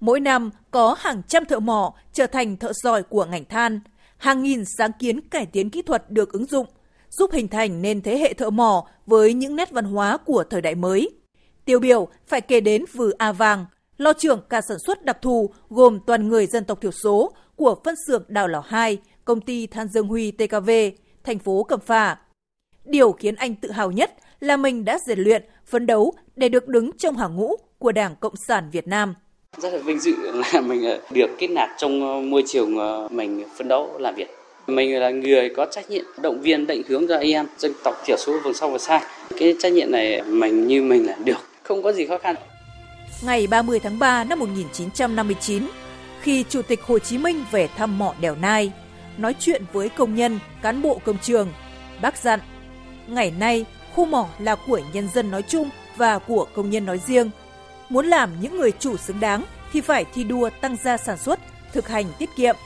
Mỗi năm có hàng trăm thợ mỏ trở thành thợ giỏi của ngành than, hàng nghìn sáng kiến cải tiến kỹ thuật được ứng dụng, giúp hình thành nên thế hệ thợ mỏ với những nét văn hóa của thời đại mới. Tiêu biểu phải kể đến Vừa A Vàng, lo trưởng cả sản xuất đặc thù gồm toàn người dân tộc thiểu số của phân xưởng Đào Lò 2, công ty Than Dương Huy TKV, thành phố Cẩm Phả. Điều khiến anh tự hào nhất là mình đã rèn luyện, phấn đấu để được đứng trong hàng ngũ của Đảng Cộng sản Việt Nam. Rất là vinh dự là mình ờ, được kết nạp trong ờ, môi trường ờ, mình phấn đấu làm việc. Mình là người có trách nhiệm động viên định hướng cho anh em dân tộc thiểu số vùng sâu vùng xa. Cái trách nhiệm này mình như mình là được, không có gì khó khăn. Ngày 30 tháng 3 năm 1959, khi Chủ tịch Hồ Chí Minh về thăm mỏ Đèo Nai, nói chuyện với công nhân, cán bộ công trường, bác dặn, ngày nay khu mỏ là của nhân dân nói chung và của công nhân nói riêng. Muốn làm những người chủ xứng đáng thì phải thi đua tăng gia sản xuất, thực hành tiết kiệm.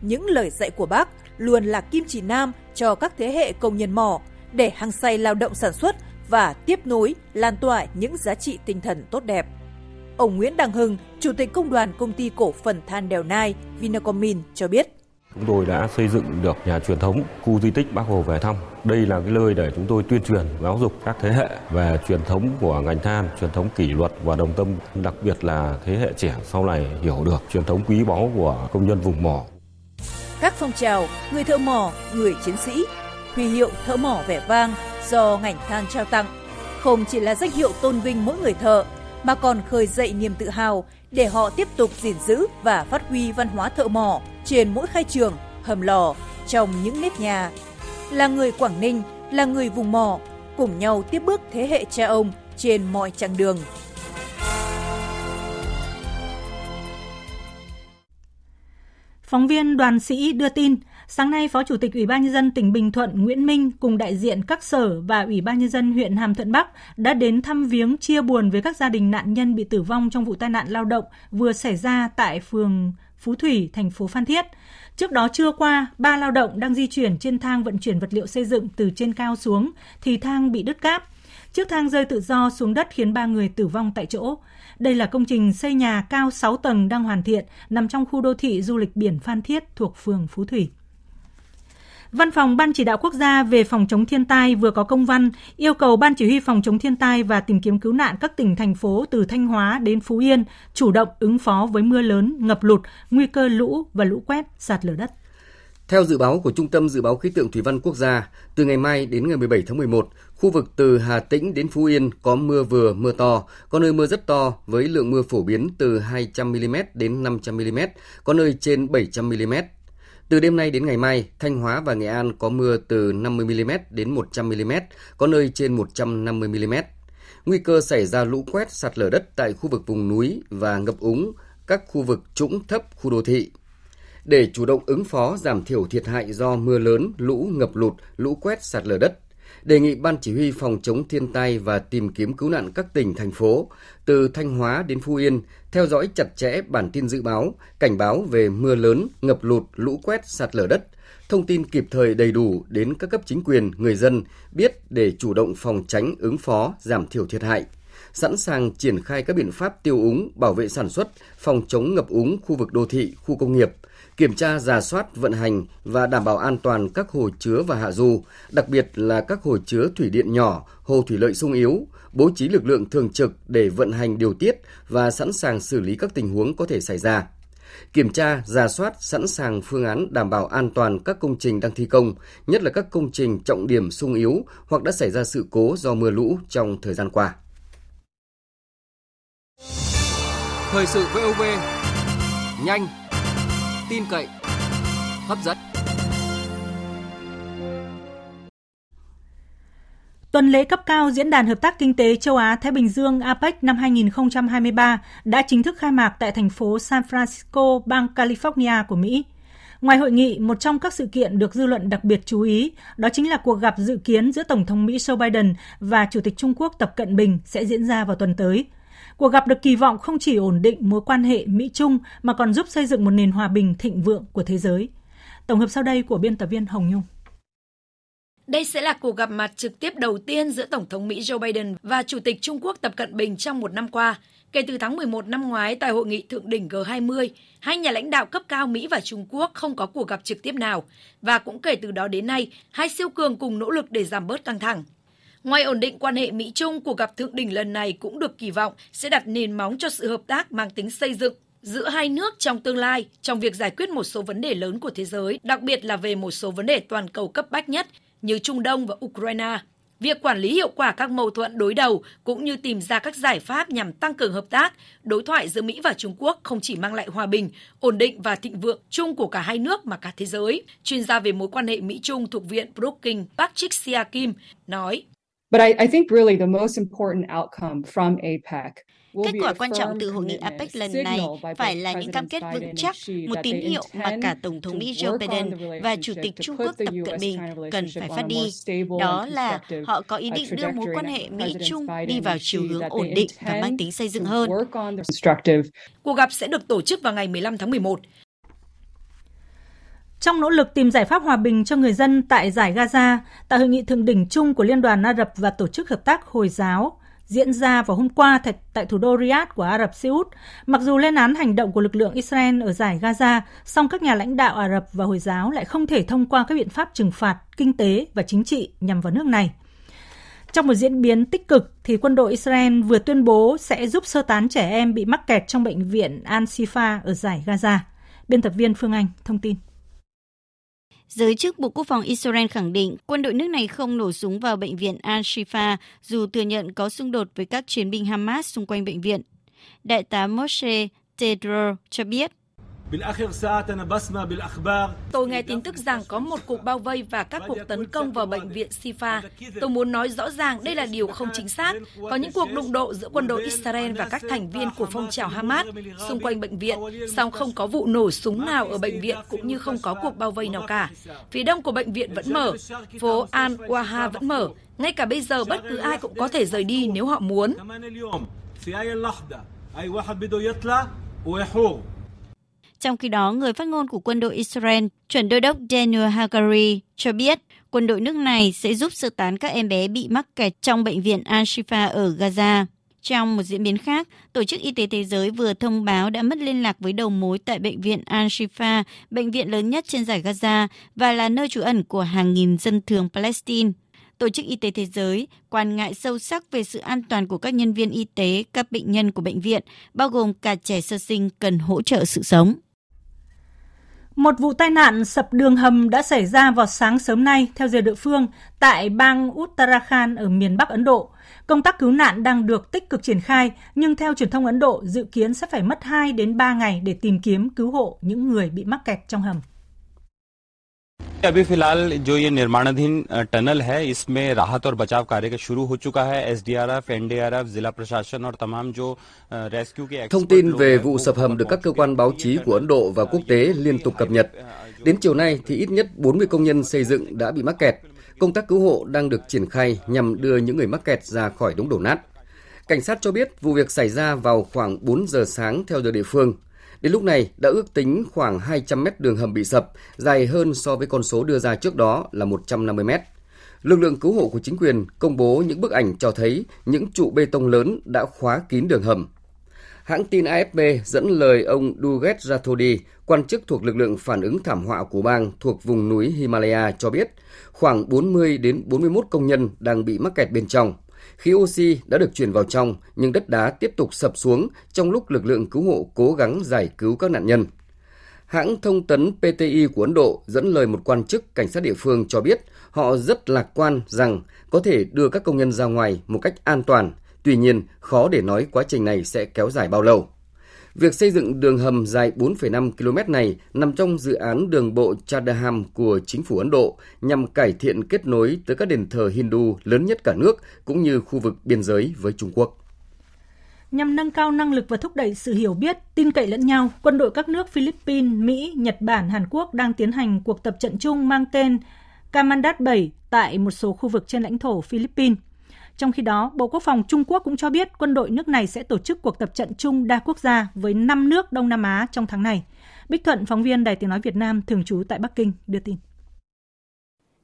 Những lời dạy của bác luôn là kim chỉ nam cho các thế hệ công nhân mỏ để hăng say lao động sản xuất và tiếp nối, lan tỏa những giá trị tinh thần tốt đẹp. Ông Nguyễn Đăng Hưng, Chủ tịch Công đoàn Công ty Cổ phần Than Đèo Nai Vinacomin cho biết. Chúng tôi đã xây dựng được nhà truyền thống khu di tích Bác Hồ về thăm. Đây là cái nơi để chúng tôi tuyên truyền, giáo dục các thế hệ về truyền thống của ngành than, truyền thống kỷ luật và đồng tâm, đặc biệt là thế hệ trẻ sau này hiểu được truyền thống quý báu của công nhân vùng mỏ. Các phong trào người thợ mỏ, người chiến sĩ, huy hiệu thợ mỏ vẻ vang do ngành than trao tặng không chỉ là danh hiệu tôn vinh mỗi người thợ mà còn khơi dậy niềm tự hào để họ tiếp tục gìn giữ và phát huy văn hóa thợ mỏ trên mỗi khai trường, hầm lò, trong những nếp nhà. Là người Quảng Ninh, là người vùng mỏ, cùng nhau tiếp bước thế hệ cha ông trên mọi chặng đường. Phóng viên Đoàn Sĩ đưa tin, sáng nay Phó Chủ tịch Ủy ban nhân dân tỉnh Bình Thuận Nguyễn Minh cùng đại diện các sở và Ủy ban nhân dân huyện Hàm Thuận Bắc đã đến thăm viếng chia buồn với các gia đình nạn nhân bị tử vong trong vụ tai nạn lao động vừa xảy ra tại phường Phú Thủy, thành phố Phan Thiết. Trước đó trưa qua, ba lao động đang di chuyển trên thang vận chuyển vật liệu xây dựng từ trên cao xuống thì thang bị đứt cáp. Chiếc thang rơi tự do xuống đất khiến ba người tử vong tại chỗ. Đây là công trình xây nhà cao 6 tầng đang hoàn thiện, nằm trong khu đô thị du lịch biển Phan Thiết thuộc phường Phú Thủy. Văn phòng Ban chỉ đạo quốc gia về phòng chống thiên tai vừa có công văn yêu cầu Ban chỉ huy phòng chống thiên tai và tìm kiếm cứu nạn các tỉnh thành phố từ Thanh Hóa đến Phú Yên chủ động ứng phó với mưa lớn, ngập lụt, nguy cơ lũ và lũ quét, sạt lở đất. Theo dự báo của Trung tâm Dự báo Khí tượng Thủy văn Quốc gia, từ ngày mai đến ngày 17 tháng 11, khu vực từ Hà Tĩnh đến Phú Yên có mưa vừa, mưa to, có nơi mưa rất to với lượng mưa phổ biến từ 200mm đến 500mm, có nơi trên 700mm. Từ đêm nay đến ngày mai, Thanh Hóa và Nghệ An có mưa từ 50mm đến 100mm, có nơi trên 150mm. Nguy cơ xảy ra lũ quét sạt lở đất tại khu vực vùng núi và ngập úng các khu vực trũng thấp khu đô thị. Để chủ động ứng phó giảm thiểu thiệt hại do mưa lớn, lũ ngập lụt, lũ quét sạt lở đất, đề nghị Ban Chỉ huy Phòng chống thiên tai và tìm kiếm cứu nạn các tỉnh, thành phố, từ Thanh Hóa đến Phú Yên, theo dõi chặt chẽ bản tin dự báo, cảnh báo về mưa lớn, ngập lụt, lũ quét, sạt lở đất, thông tin kịp thời đầy đủ đến các cấp chính quyền, người dân biết để chủ động phòng tránh, ứng phó, giảm thiểu thiệt hại sẵn sàng triển khai các biện pháp tiêu úng, bảo vệ sản xuất, phòng chống ngập úng khu vực đô thị, khu công nghiệp, kiểm tra giả soát vận hành và đảm bảo an toàn các hồ chứa và hạ du, đặc biệt là các hồ chứa thủy điện nhỏ, hồ thủy lợi sung yếu, bố trí lực lượng thường trực để vận hành điều tiết và sẵn sàng xử lý các tình huống có thể xảy ra. Kiểm tra, giả soát, sẵn sàng phương án đảm bảo an toàn các công trình đang thi công, nhất là các công trình trọng điểm sung yếu hoặc đã xảy ra sự cố do mưa lũ trong thời gian qua. Thời sự VOV, nhanh, tin cậy, hấp dẫn. Tuần lễ cấp cao Diễn đàn Hợp tác Kinh tế Châu Á-Thái Bình Dương APEC năm 2023 đã chính thức khai mạc tại thành phố San Francisco, bang California của Mỹ. Ngoài hội nghị, một trong các sự kiện được dư luận đặc biệt chú ý, đó chính là cuộc gặp dự kiến giữa Tổng thống Mỹ Joe Biden và Chủ tịch Trung Quốc Tập Cận Bình sẽ diễn ra vào tuần tới. Cuộc gặp được kỳ vọng không chỉ ổn định mối quan hệ Mỹ-Trung mà còn giúp xây dựng một nền hòa bình thịnh vượng của thế giới. Tổng hợp sau đây của biên tập viên Hồng Nhung. Đây sẽ là cuộc gặp mặt trực tiếp đầu tiên giữa Tổng thống Mỹ Joe Biden và Chủ tịch Trung Quốc Tập Cận Bình trong một năm qua. Kể từ tháng 11 năm ngoái tại hội nghị thượng đỉnh G20, hai nhà lãnh đạo cấp cao Mỹ và Trung Quốc không có cuộc gặp trực tiếp nào. Và cũng kể từ đó đến nay, hai siêu cường cùng nỗ lực để giảm bớt căng thẳng. Ngoài ổn định quan hệ Mỹ-Trung, cuộc gặp thượng đỉnh lần này cũng được kỳ vọng sẽ đặt nền móng cho sự hợp tác mang tính xây dựng giữa hai nước trong tương lai trong việc giải quyết một số vấn đề lớn của thế giới, đặc biệt là về một số vấn đề toàn cầu cấp bách nhất như Trung Đông và Ukraine. Việc quản lý hiệu quả các mâu thuẫn đối đầu cũng như tìm ra các giải pháp nhằm tăng cường hợp tác, đối thoại giữa Mỹ và Trung Quốc không chỉ mang lại hòa bình, ổn định và thịnh vượng chung của cả hai nước mà cả thế giới. Chuyên gia về mối quan hệ Mỹ-Trung thuộc Viện Brookings Patrick Kim nói. But I, I think really the most important outcome from APEC Kết quả quan trọng từ hội nghị APEC lần này phải là những cam kết vững chắc, một tín hiệu mà cả Tổng thống Mỹ Joe Biden và Chủ tịch Trung Quốc Tập Cận Bình cần phải phát đi. Đó là họ có ý định đưa mối quan hệ Mỹ-Trung đi vào chiều hướng ổn định và mang tính xây dựng hơn. Cuộc gặp sẽ được tổ chức vào ngày 15 tháng 11. Trong nỗ lực tìm giải pháp hòa bình cho người dân tại giải Gaza, tại hội nghị thượng đỉnh chung của Liên đoàn Ả Rập và Tổ chức Hợp tác Hồi giáo, diễn ra vào hôm qua tại, tại thủ đô Riyadh của Ả Rập Xê Út. Mặc dù lên án hành động của lực lượng Israel ở giải Gaza, song các nhà lãnh đạo Ả Rập và Hồi giáo lại không thể thông qua các biện pháp trừng phạt kinh tế và chính trị nhằm vào nước này. Trong một diễn biến tích cực, thì quân đội Israel vừa tuyên bố sẽ giúp sơ tán trẻ em bị mắc kẹt trong bệnh viện Al-Shifa ở giải Gaza. Biên tập viên Phương Anh thông tin. Giới chức Bộ Quốc phòng Israel khẳng định quân đội nước này không nổ súng vào bệnh viện Al-Shifa dù thừa nhận có xung đột với các chiến binh Hamas xung quanh bệnh viện. Đại tá Moshe Tedro cho biết Tôi nghe tin tức rằng có một cuộc bao vây và các cuộc tấn công vào bệnh viện Sifa. Tôi muốn nói rõ ràng đây là điều không chính xác. Có những cuộc đụng độ giữa quân đội Israel và các thành viên của phong trào Hamas xung quanh bệnh viện, song không có vụ nổ súng nào ở bệnh viện cũng như không có cuộc bao vây nào cả. Phía đông của bệnh viện vẫn mở, phố Al-Waha vẫn mở. Ngay cả bây giờ bất cứ ai cũng có thể rời đi nếu họ muốn. Trong khi đó, người phát ngôn của quân đội Israel, chuẩn đô đốc Daniel Hagari, cho biết quân đội nước này sẽ giúp sơ tán các em bé bị mắc kẹt trong bệnh viện Al-Shifa ở Gaza. Trong một diễn biến khác, Tổ chức Y tế Thế giới vừa thông báo đã mất liên lạc với đầu mối tại bệnh viện Al-Shifa, bệnh viện lớn nhất trên giải Gaza và là nơi trú ẩn của hàng nghìn dân thường Palestine. Tổ chức Y tế Thế giới quan ngại sâu sắc về sự an toàn của các nhân viên y tế, các bệnh nhân của bệnh viện, bao gồm cả trẻ sơ sinh cần hỗ trợ sự sống. Một vụ tai nạn sập đường hầm đã xảy ra vào sáng sớm nay theo giờ địa phương tại bang Uttarakhand ở miền Bắc Ấn Độ. Công tác cứu nạn đang được tích cực triển khai, nhưng theo truyền thông Ấn Độ dự kiến sẽ phải mất 2 đến 3 ngày để tìm kiếm cứu hộ những người bị mắc kẹt trong hầm. अभी फिलहाल जो ये निर्माणाधीन टनल है इसमें राहत और बचाव कार्य शुरू हो चुका है एसडीआरएफ एनडीआरएफ जिला प्रशासन और तमाम जो रेस्क्यू के Thông tin về vụ sập hầm được các cơ quan báo chí của Ấn Độ và quốc tế liên tục cập nhật. Đến chiều nay thì ít nhất 40 công nhân xây dựng đã bị mắc kẹt. Công tác cứu hộ đang được triển khai nhằm đưa những người mắc kẹt ra khỏi đống đổ nát. Cảnh sát cho biết vụ việc xảy ra vào khoảng 4 giờ sáng theo giờ địa phương Đến lúc này đã ước tính khoảng 200 mét đường hầm bị sập, dài hơn so với con số đưa ra trước đó là 150 mét. Lực lượng cứu hộ của chính quyền công bố những bức ảnh cho thấy những trụ bê tông lớn đã khóa kín đường hầm. Hãng tin AFP dẫn lời ông Duget Rathodi, quan chức thuộc lực lượng phản ứng thảm họa của bang thuộc vùng núi Himalaya cho biết, khoảng 40 đến 41 công nhân đang bị mắc kẹt bên trong. Khí oxy đã được chuyển vào trong, nhưng đất đá tiếp tục sập xuống trong lúc lực lượng cứu hộ cố gắng giải cứu các nạn nhân. Hãng thông tấn PTI của Ấn Độ dẫn lời một quan chức cảnh sát địa phương cho biết họ rất lạc quan rằng có thể đưa các công nhân ra ngoài một cách an toàn, tuy nhiên khó để nói quá trình này sẽ kéo dài bao lâu. Việc xây dựng đường hầm dài 4,5 km này nằm trong dự án đường bộ Chadaham của chính phủ Ấn Độ nhằm cải thiện kết nối tới các đền thờ Hindu lớn nhất cả nước cũng như khu vực biên giới với Trung Quốc. Nhằm nâng cao năng lực và thúc đẩy sự hiểu biết, tin cậy lẫn nhau, quân đội các nước Philippines, Mỹ, Nhật Bản, Hàn Quốc đang tiến hành cuộc tập trận chung mang tên Kamandat 7 tại một số khu vực trên lãnh thổ Philippines. Trong khi đó, Bộ Quốc phòng Trung Quốc cũng cho biết quân đội nước này sẽ tổ chức cuộc tập trận chung đa quốc gia với 5 nước Đông Nam Á trong tháng này. Bích Thuận, phóng viên Đài Tiếng Nói Việt Nam, thường trú tại Bắc Kinh, đưa tin.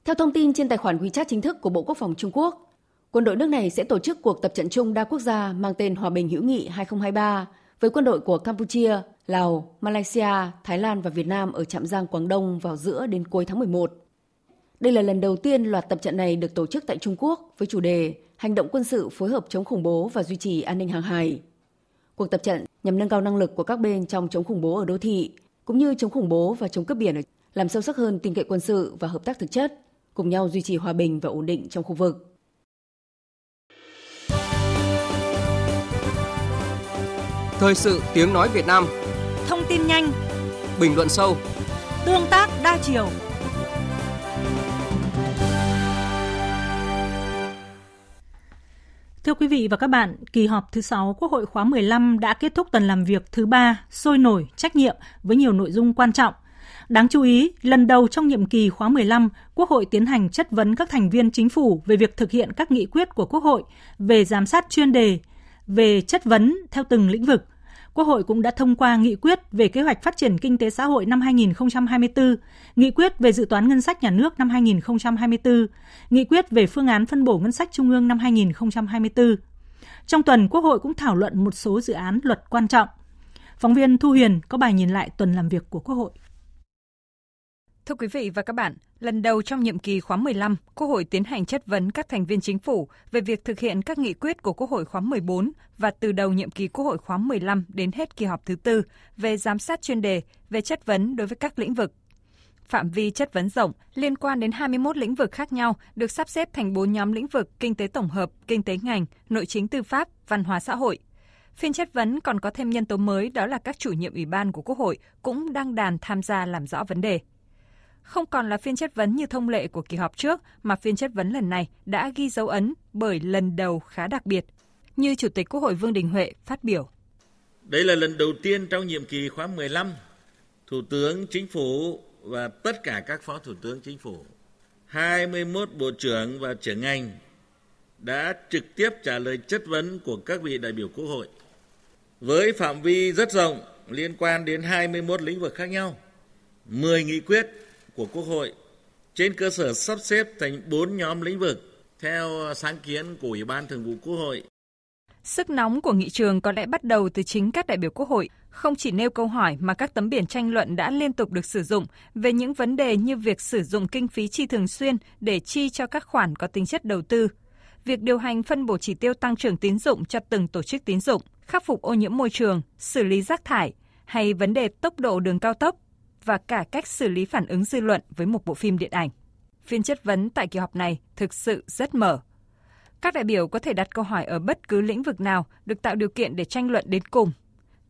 Theo thông tin trên tài khoản WeChat chính thức của Bộ Quốc phòng Trung Quốc, quân đội nước này sẽ tổ chức cuộc tập trận chung đa quốc gia mang tên Hòa bình hữu nghị 2023 với quân đội của Campuchia, Lào, Malaysia, Thái Lan và Việt Nam ở Trạm Giang Quảng Đông vào giữa đến cuối tháng 11. Đây là lần đầu tiên loạt tập trận này được tổ chức tại Trung Quốc với chủ đề hành động quân sự phối hợp chống khủng bố và duy trì an ninh hàng hải. Cuộc tập trận nhằm nâng cao năng lực của các bên trong chống khủng bố ở đô thị, cũng như chống khủng bố và chống cướp biển, làm sâu sắc hơn tin cậy quân sự và hợp tác thực chất, cùng nhau duy trì hòa bình và ổn định trong khu vực. Thời sự tiếng nói Việt Nam Thông tin nhanh Bình luận sâu Tương tác đa chiều Thưa quý vị và các bạn, kỳ họp thứ 6 Quốc hội khóa 15 đã kết thúc tuần làm việc thứ ba sôi nổi, trách nhiệm với nhiều nội dung quan trọng. Đáng chú ý, lần đầu trong nhiệm kỳ khóa 15, Quốc hội tiến hành chất vấn các thành viên chính phủ về việc thực hiện các nghị quyết của Quốc hội về giám sát chuyên đề, về chất vấn theo từng lĩnh vực, Quốc hội cũng đã thông qua nghị quyết về kế hoạch phát triển kinh tế xã hội năm 2024, nghị quyết về dự toán ngân sách nhà nước năm 2024, nghị quyết về phương án phân bổ ngân sách trung ương năm 2024. Trong tuần, Quốc hội cũng thảo luận một số dự án luật quan trọng. Phóng viên Thu Huyền có bài nhìn lại tuần làm việc của Quốc hội. Thưa quý vị và các bạn, lần đầu trong nhiệm kỳ khóa 15, Quốc hội tiến hành chất vấn các thành viên chính phủ về việc thực hiện các nghị quyết của Quốc hội khóa 14 và từ đầu nhiệm kỳ Quốc hội khóa 15 đến hết kỳ họp thứ tư về giám sát chuyên đề về chất vấn đối với các lĩnh vực. Phạm vi chất vấn rộng liên quan đến 21 lĩnh vực khác nhau được sắp xếp thành 4 nhóm lĩnh vực kinh tế tổng hợp, kinh tế ngành, nội chính tư pháp, văn hóa xã hội. Phiên chất vấn còn có thêm nhân tố mới đó là các chủ nhiệm ủy ban của Quốc hội cũng đang đàn tham gia làm rõ vấn đề không còn là phiên chất vấn như thông lệ của kỳ họp trước, mà phiên chất vấn lần này đã ghi dấu ấn bởi lần đầu khá đặc biệt, như Chủ tịch Quốc hội Vương Đình Huệ phát biểu. Đây là lần đầu tiên trong nhiệm kỳ khóa 15, Thủ tướng Chính phủ và tất cả các phó Thủ tướng Chính phủ, 21 bộ trưởng và trưởng ngành đã trực tiếp trả lời chất vấn của các vị đại biểu Quốc hội. Với phạm vi rất rộng liên quan đến 21 lĩnh vực khác nhau, 10 nghị quyết của Quốc hội trên cơ sở sắp xếp thành 4 nhóm lĩnh vực theo sáng kiến của Ủy ban Thường vụ Quốc hội. Sức nóng của nghị trường có lẽ bắt đầu từ chính các đại biểu Quốc hội, không chỉ nêu câu hỏi mà các tấm biển tranh luận đã liên tục được sử dụng về những vấn đề như việc sử dụng kinh phí chi thường xuyên để chi cho các khoản có tính chất đầu tư, việc điều hành phân bổ chỉ tiêu tăng trưởng tín dụng cho từng tổ chức tín dụng, khắc phục ô nhiễm môi trường, xử lý rác thải hay vấn đề tốc độ đường cao tốc và cả cách xử lý phản ứng dư luận với một bộ phim điện ảnh. Phiên chất vấn tại kỳ họp này thực sự rất mở. Các đại biểu có thể đặt câu hỏi ở bất cứ lĩnh vực nào được tạo điều kiện để tranh luận đến cùng.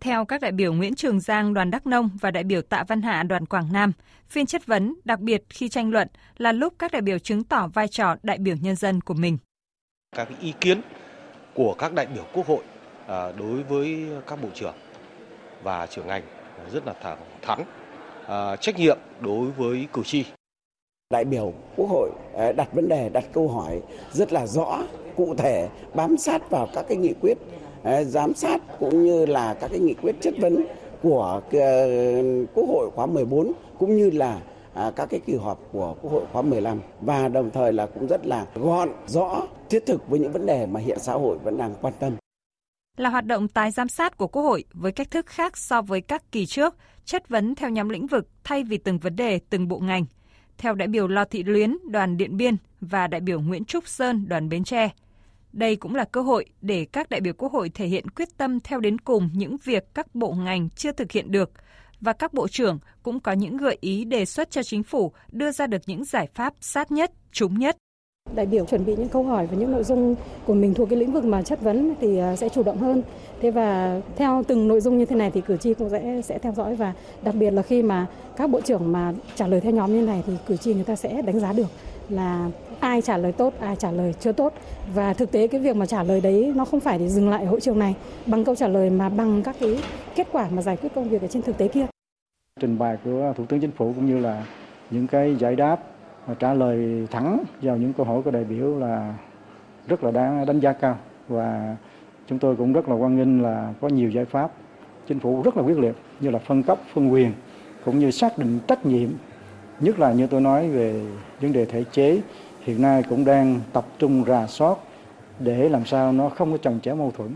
Theo các đại biểu Nguyễn Trường Giang, đoàn Đắk Nông và đại biểu Tạ Văn Hạ, đoàn Quảng Nam, phiên chất vấn đặc biệt khi tranh luận là lúc các đại biểu chứng tỏ vai trò đại biểu nhân dân của mình. Các ý kiến của các đại biểu Quốc hội à, đối với các bộ trưởng và trưởng ngành rất là thẳng thắn À, trách nhiệm đối với cử tri. Đại biểu Quốc hội à, đặt vấn đề, đặt câu hỏi rất là rõ, cụ thể, bám sát vào các cái nghị quyết, à, giám sát cũng như là các cái nghị quyết chất vấn của à, Quốc hội khóa 14 cũng như là các cái kỳ họp của Quốc hội khóa 15 và đồng thời là cũng rất là gọn, rõ, thiết thực với những vấn đề mà hiện xã hội vẫn đang quan tâm là hoạt động tái giám sát của Quốc hội với cách thức khác so với các kỳ trước, chất vấn theo nhóm lĩnh vực thay vì từng vấn đề, từng bộ ngành. Theo đại biểu Lò Thị Luyến, đoàn Điện Biên và đại biểu Nguyễn Trúc Sơn, đoàn Bến Tre. Đây cũng là cơ hội để các đại biểu Quốc hội thể hiện quyết tâm theo đến cùng những việc các bộ ngành chưa thực hiện được và các bộ trưởng cũng có những gợi ý đề xuất cho chính phủ đưa ra được những giải pháp sát nhất, trúng nhất đại biểu chuẩn bị những câu hỏi và những nội dung của mình thuộc cái lĩnh vực mà chất vấn thì à, sẽ chủ động hơn. Thế và theo từng nội dung như thế này thì cử tri cũng sẽ sẽ theo dõi và đặc biệt là khi mà các bộ trưởng mà trả lời theo nhóm như này thì cử tri người ta sẽ đánh giá được là ai trả lời tốt, ai trả lời chưa tốt và thực tế cái việc mà trả lời đấy nó không phải để dừng lại hội trường này bằng câu trả lời mà bằng các cái kết quả mà giải quyết công việc ở trên thực tế kia. Trình bày của Thủ tướng Chính phủ cũng như là những cái giải đáp và trả lời thẳng vào những câu hỏi của đại biểu là rất là đáng đánh giá cao. Và chúng tôi cũng rất là quan nghênh là có nhiều giải pháp. Chính phủ rất là quyết liệt như là phân cấp phân quyền cũng như xác định trách nhiệm. Nhất là như tôi nói về vấn đề thể chế hiện nay cũng đang tập trung rà soát để làm sao nó không có chồng chéo mâu thuẫn.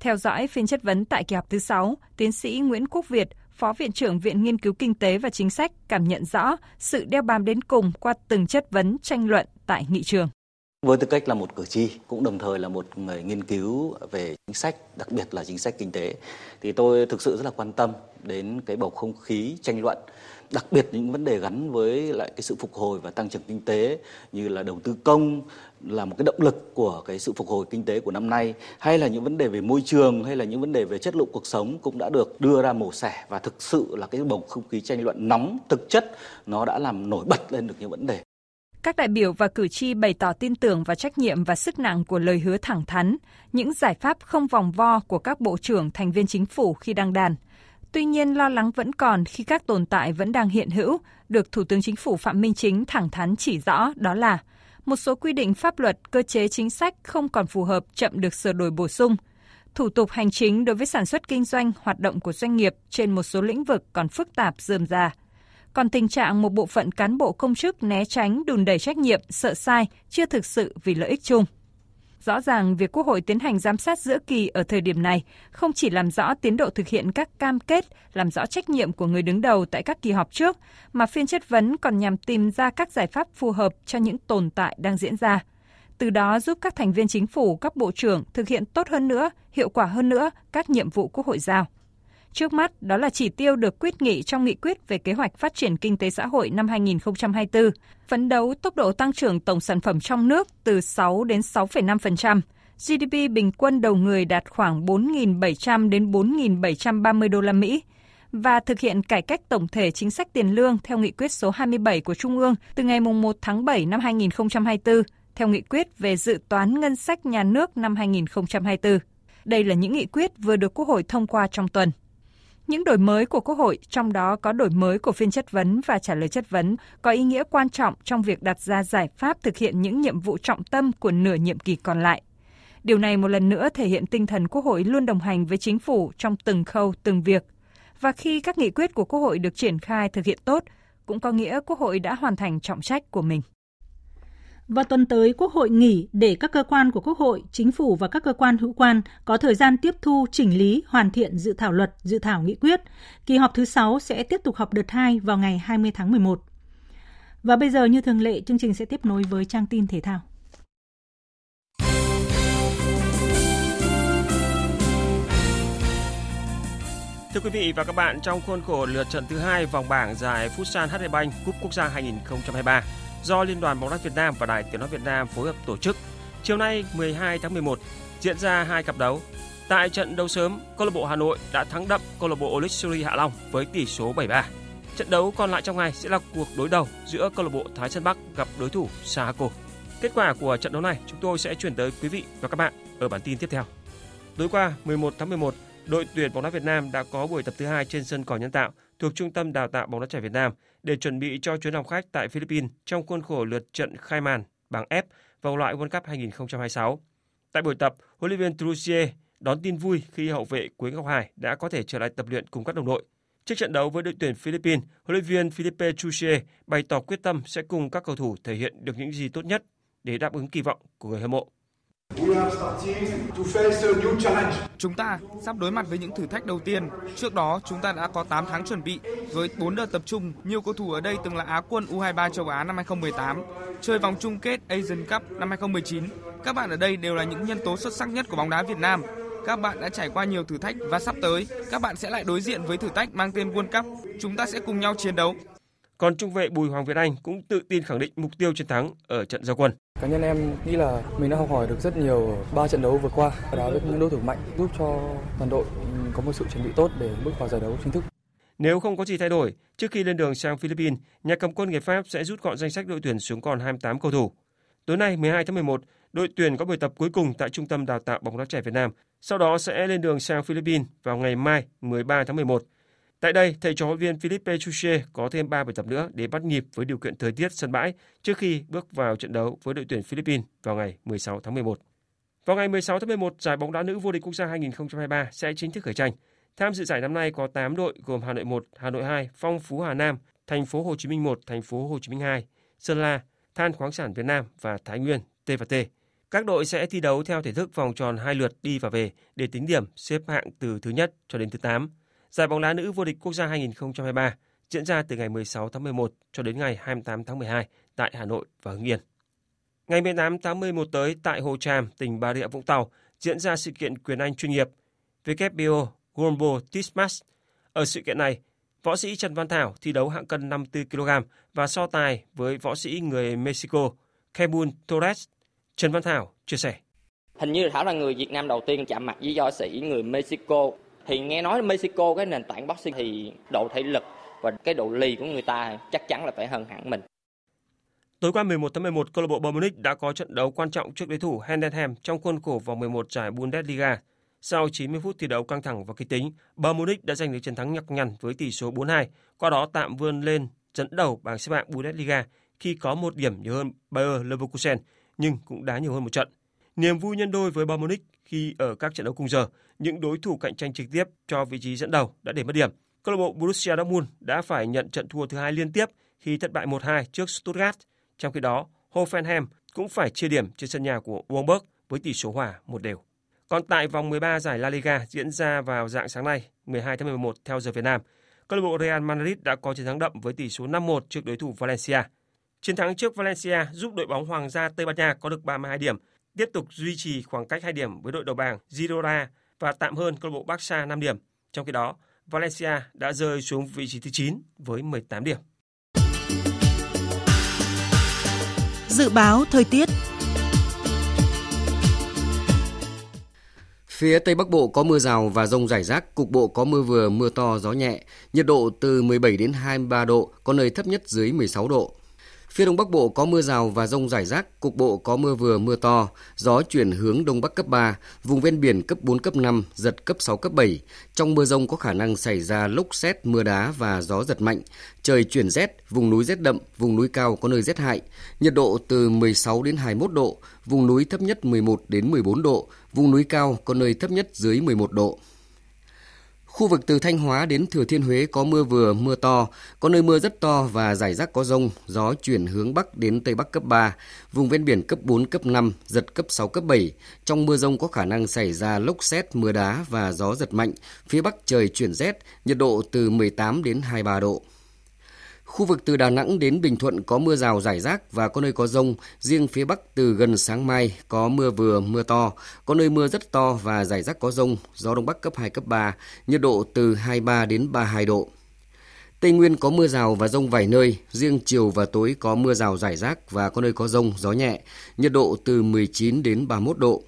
Theo dõi phiên chất vấn tại kỳ họp thứ 6, tiến sĩ Nguyễn Quốc Việt, Phó Viện trưởng Viện Nghiên cứu Kinh tế và Chính sách cảm nhận rõ sự đeo bám đến cùng qua từng chất vấn, tranh luận tại nghị trường. Với tư cách là một cử tri, cũng đồng thời là một người nghiên cứu về chính sách, đặc biệt là chính sách kinh tế, thì tôi thực sự rất là quan tâm đến cái bầu không khí tranh luận đặc biệt những vấn đề gắn với lại cái sự phục hồi và tăng trưởng kinh tế như là đầu tư công là một cái động lực của cái sự phục hồi kinh tế của năm nay hay là những vấn đề về môi trường hay là những vấn đề về chất lượng cuộc sống cũng đã được đưa ra mổ xẻ. Và thực sự là cái bầu không khí tranh luận nóng thực chất nó đã làm nổi bật lên được những vấn đề các đại biểu và cử tri bày tỏ tin tưởng vào trách nhiệm và sức nặng của lời hứa thẳng thắn, những giải pháp không vòng vo của các bộ trưởng thành viên chính phủ khi đăng đàn – Tuy nhiên, lo lắng vẫn còn khi các tồn tại vẫn đang hiện hữu, được Thủ tướng Chính phủ Phạm Minh Chính thẳng thắn chỉ rõ đó là một số quy định pháp luật, cơ chế chính sách không còn phù hợp chậm được sửa đổi bổ sung. Thủ tục hành chính đối với sản xuất kinh doanh, hoạt động của doanh nghiệp trên một số lĩnh vực còn phức tạp dườm già. Còn tình trạng một bộ phận cán bộ công chức né tránh, đùn đẩy trách nhiệm, sợ sai chưa thực sự vì lợi ích chung. Rõ ràng việc Quốc hội tiến hành giám sát giữa kỳ ở thời điểm này không chỉ làm rõ tiến độ thực hiện các cam kết, làm rõ trách nhiệm của người đứng đầu tại các kỳ họp trước, mà phiên chất vấn còn nhằm tìm ra các giải pháp phù hợp cho những tồn tại đang diễn ra. Từ đó giúp các thành viên chính phủ, các bộ trưởng thực hiện tốt hơn nữa, hiệu quả hơn nữa các nhiệm vụ Quốc hội giao. Trước mắt, đó là chỉ tiêu được quyết nghị trong nghị quyết về kế hoạch phát triển kinh tế xã hội năm 2024, phấn đấu tốc độ tăng trưởng tổng sản phẩm trong nước từ 6 đến 6,5%, GDP bình quân đầu người đạt khoảng 4.700 đến 4.730 đô la Mỹ và thực hiện cải cách tổng thể chính sách tiền lương theo nghị quyết số 27 của Trung ương từ ngày 1 tháng 7 năm 2024 theo nghị quyết về dự toán ngân sách nhà nước năm 2024. Đây là những nghị quyết vừa được Quốc hội thông qua trong tuần. Những đổi mới của Quốc hội, trong đó có đổi mới của phiên chất vấn và trả lời chất vấn, có ý nghĩa quan trọng trong việc đặt ra giải pháp thực hiện những nhiệm vụ trọng tâm của nửa nhiệm kỳ còn lại. Điều này một lần nữa thể hiện tinh thần Quốc hội luôn đồng hành với chính phủ trong từng khâu, từng việc. Và khi các nghị quyết của Quốc hội được triển khai thực hiện tốt, cũng có nghĩa Quốc hội đã hoàn thành trọng trách của mình. Vào tuần tới, Quốc hội nghỉ để các cơ quan của Quốc hội, Chính phủ và các cơ quan hữu quan có thời gian tiếp thu, chỉnh lý, hoàn thiện dự thảo luật, dự thảo nghị quyết. Kỳ họp thứ 6 sẽ tiếp tục họp đợt 2 vào ngày 20 tháng 11. Và bây giờ như thường lệ, chương trình sẽ tiếp nối với trang tin thể thao. Thưa quý vị và các bạn, trong khuôn khổ lượt trận thứ hai vòng bảng giải Futsal HD Bank Cúp Quốc gia 2023, do Liên đoàn bóng đá Việt Nam và Đài Tiếng nói Việt Nam phối hợp tổ chức. Chiều nay 12 tháng 11 diễn ra hai cặp đấu. Tại trận đấu sớm, câu lạc bộ Hà Nội đã thắng đậm câu lạc bộ Olympic Hạ Long với tỷ số 7-3. Trận đấu còn lại trong ngày sẽ là cuộc đối đầu giữa câu lạc bộ Thái Sơn Bắc gặp đối thủ Sahako. Kết quả của trận đấu này chúng tôi sẽ chuyển tới quý vị và các bạn ở bản tin tiếp theo. Tối qua 11 tháng 11, đội tuyển bóng đá Việt Nam đã có buổi tập thứ hai trên sân cỏ nhân tạo thuộc Trung tâm Đào tạo bóng đá trẻ Việt Nam để chuẩn bị cho chuyến làm khách tại Philippines trong khuôn khổ lượt trận khai màn bảng F vòng loại World Cup 2026. Tại buổi tập, huấn luyện viên Trussier đón tin vui khi hậu vệ Quế Ngọc Hải đã có thể trở lại tập luyện cùng các đồng đội. Trước trận đấu với đội tuyển Philippines, huấn luyện viên Philippe Trussier bày tỏ quyết tâm sẽ cùng các cầu thủ thể hiện được những gì tốt nhất để đáp ứng kỳ vọng của người hâm mộ. Chúng ta sắp đối mặt với những thử thách đầu tiên. Trước đó, chúng ta đã có 8 tháng chuẩn bị với 4 đợt tập trung. Nhiều cầu thủ ở đây từng là Á quân U23 châu Á năm 2018, chơi vòng chung kết Asian Cup năm 2019. Các bạn ở đây đều là những nhân tố xuất sắc nhất của bóng đá Việt Nam. Các bạn đã trải qua nhiều thử thách và sắp tới các bạn sẽ lại đối diện với thử thách mang tên World Cup. Chúng ta sẽ cùng nhau chiến đấu. Còn trung vệ Bùi Hoàng Việt Anh cũng tự tin khẳng định mục tiêu chiến thắng ở trận giao quân. Cá nhân em nghĩ là mình đã học hỏi được rất nhiều ba trận đấu vừa qua, đá với những đối thủ mạnh giúp cho toàn đội có một sự chuẩn bị tốt để bước vào giải đấu chính thức. Nếu không có gì thay đổi, trước khi lên đường sang Philippines, nhà cầm quân người Pháp sẽ rút gọn danh sách đội tuyển xuống còn 28 cầu thủ. Tối nay 12 tháng 11, đội tuyển có buổi tập cuối cùng tại Trung tâm Đào tạo bóng đá trẻ Việt Nam. Sau đó sẽ lên đường sang Philippines vào ngày mai 13 tháng 11. Tại đây, thầy trò huấn viên Philippe Chuche có thêm 3 buổi tập nữa để bắt nhịp với điều kiện thời tiết sân bãi trước khi bước vào trận đấu với đội tuyển Philippines vào ngày 16 tháng 11. Vào ngày 16 tháng 11, giải bóng đá nữ vô địch quốc gia 2023 sẽ chính thức khởi tranh. Tham dự giải năm nay có 8 đội gồm Hà Nội 1, Hà Nội 2, Phong Phú Hà Nam, Thành phố Hồ Chí Minh 1, Thành phố Hồ Chí Minh 2, Sơn La, Than khoáng sản Việt Nam và Thái Nguyên T&T. Các đội sẽ thi đấu theo thể thức vòng tròn hai lượt đi và về để tính điểm xếp hạng từ thứ nhất cho đến thứ 8. Giải bóng đá nữ vô địch quốc gia 2023 diễn ra từ ngày 16 tháng 11 cho đến ngày 28 tháng 12 tại Hà Nội và Hưng Yên. Ngày 18 tháng 11 tới tại Hồ Tràm, tỉnh Bà Rịa Vũng Tàu diễn ra sự kiện quyền Anh chuyên nghiệp WBO Global Tismas. Ở sự kiện này, võ sĩ Trần Văn Thảo thi đấu hạng cân 54 kg và so tài với võ sĩ người Mexico Kebun Torres. Trần Văn Thảo chia sẻ. Hình như Thảo là người Việt Nam đầu tiên chạm mặt với võ sĩ người Mexico. Thì nghe nói Mexico cái nền tảng boxing thì độ thể lực và cái độ lì của người ta chắc chắn là phải hơn hẳn mình. Tối qua 11 tháng 11, câu lạc bộ Bayern Munich đã có trận đấu quan trọng trước đối thủ Heidenheim trong khuôn khổ vòng 11 giải Bundesliga. Sau 90 phút thi đấu căng thẳng và kịch tính, Bayern Munich đã giành được chiến thắng nhọc nhằn với tỷ số 4-2, qua đó tạm vươn lên dẫn đầu bảng xếp hạng Bundesliga khi có một điểm nhiều hơn Bayer Leverkusen, nhưng cũng đá nhiều hơn một trận. Niềm vui nhân đôi với Bayern Munich khi ở các trận đấu cùng giờ, những đối thủ cạnh tranh trực tiếp cho vị trí dẫn đầu đã để mất điểm. Câu lạc bộ Borussia Dortmund đã phải nhận trận thua thứ hai liên tiếp khi thất bại 1-2 trước Stuttgart. Trong khi đó, Hoffenheim cũng phải chia điểm trên sân nhà của Wolfsburg với tỷ số hòa một đều. Còn tại vòng 13 giải La Liga diễn ra vào dạng sáng nay, 12 tháng 11 theo giờ Việt Nam, câu lạc bộ Real Madrid đã có chiến thắng đậm với tỷ số 5-1 trước đối thủ Valencia. Chiến thắng trước Valencia giúp đội bóng Hoàng gia Tây Ban Nha có được 32 điểm, tiếp tục duy trì khoảng cách 2 điểm với đội đầu bảng Girona và tạm hơn câu lạc bộ Barca 5 điểm. Trong khi đó, Valencia đã rơi xuống vị trí thứ 9 với 18 điểm. Dự báo thời tiết Phía Tây Bắc Bộ có mưa rào và rông rải rác, cục bộ có mưa vừa, mưa to, gió nhẹ, nhiệt độ từ 17 đến 23 độ, có nơi thấp nhất dưới 16 độ. Phía Đông Bắc Bộ có mưa rào và rông rải rác, cục bộ có mưa vừa mưa to, gió chuyển hướng Đông Bắc cấp 3, vùng ven biển cấp 4, cấp 5, giật cấp 6, cấp 7. Trong mưa rông có khả năng xảy ra lốc xét, mưa đá và gió giật mạnh. Trời chuyển rét, vùng núi rét đậm, vùng núi cao có nơi rét hại. Nhiệt độ từ 16 đến 21 độ, vùng núi thấp nhất 11 đến 14 độ, vùng núi cao có nơi thấp nhất dưới 11 độ. Khu vực từ Thanh Hóa đến Thừa Thiên Huế có mưa vừa, mưa to, có nơi mưa rất to và rải rác có rông, gió chuyển hướng Bắc đến Tây Bắc cấp 3, vùng ven biển cấp 4, cấp 5, giật cấp 6, cấp 7. Trong mưa rông có khả năng xảy ra lốc xét, mưa đá và gió giật mạnh. Phía Bắc trời chuyển rét, nhiệt độ từ 18 đến 23 độ. Khu vực từ Đà Nẵng đến Bình Thuận có mưa rào rải rác và có nơi có rông. Riêng phía Bắc từ gần sáng mai có mưa vừa, mưa to. Có nơi mưa rất to và rải rác có rông. Gió Đông Bắc cấp 2, cấp 3. Nhiệt độ từ 23 đến 32 độ. Tây Nguyên có mưa rào và rông vài nơi. Riêng chiều và tối có mưa rào rải rác và có nơi có rông, gió nhẹ. Nhiệt độ từ 19 đến 31 độ.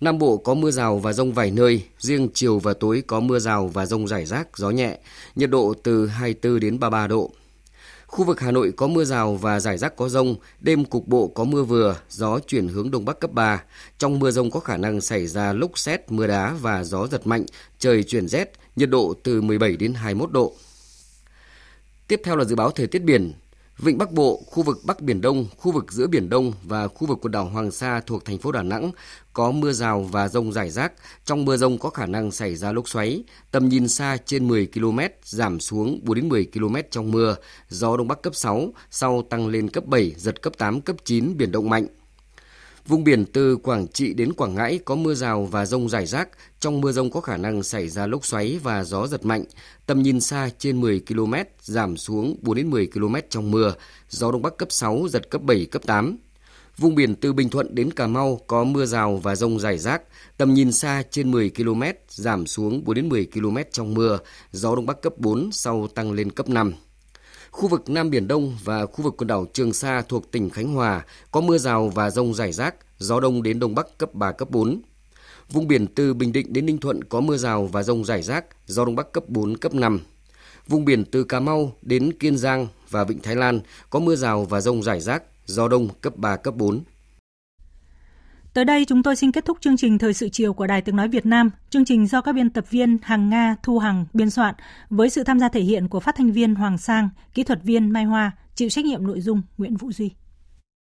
Nam Bộ có mưa rào và rông vài nơi, riêng chiều và tối có mưa rào và rông rải rác, gió nhẹ, nhiệt độ từ 24 đến 33 độ. Khu vực Hà Nội có mưa rào và rải rác có rông, đêm cục bộ có mưa vừa, gió chuyển hướng đông bắc cấp 3. Trong mưa rông có khả năng xảy ra lốc xét, mưa đá và gió giật mạnh, trời chuyển rét, nhiệt độ từ 17 đến 21 độ. Tiếp theo là dự báo thời tiết biển. Vịnh Bắc Bộ, khu vực Bắc Biển Đông, khu vực giữa Biển Đông và khu vực quần đảo Hoàng Sa thuộc thành phố Đà Nẵng có mưa rào và rông rải rác. Trong mưa rông có khả năng xảy ra lốc xoáy. Tầm nhìn xa trên 10 km, giảm xuống 4 đến 10 km trong mưa. Gió Đông Bắc cấp 6, sau tăng lên cấp 7, giật cấp 8, cấp 9, biển động mạnh. Vùng biển từ Quảng Trị đến Quảng Ngãi có mưa rào và rông rải rác. Trong mưa rông có khả năng xảy ra lốc xoáy và gió giật mạnh. Tầm nhìn xa trên 10 km, giảm xuống 4 đến 10 km trong mưa. Gió Đông Bắc cấp 6, giật cấp 7, cấp 8. Vùng biển từ Bình Thuận đến Cà Mau có mưa rào và rông rải rác. Tầm nhìn xa trên 10 km, giảm xuống 4 đến 10 km trong mưa. Gió Đông Bắc cấp 4, sau tăng lên cấp 5. Khu vực Nam Biển Đông và khu vực quần đảo Trường Sa thuộc tỉnh Khánh Hòa có mưa rào và rông rải rác, gió đông đến đông bắc cấp 3, cấp 4. Vùng biển từ Bình Định đến Ninh Thuận có mưa rào và rông rải rác, gió đông bắc cấp 4, cấp 5. Vùng biển từ Cà Mau đến Kiên Giang và Vịnh Thái Lan có mưa rào và rông rải rác, gió đông cấp 3, cấp 4. Tới đây chúng tôi xin kết thúc chương trình Thời sự chiều của Đài Tiếng Nói Việt Nam. Chương trình do các biên tập viên Hằng Nga, Thu Hằng biên soạn với sự tham gia thể hiện của phát thanh viên Hoàng Sang, kỹ thuật viên Mai Hoa, chịu trách nhiệm nội dung Nguyễn Vũ Duy.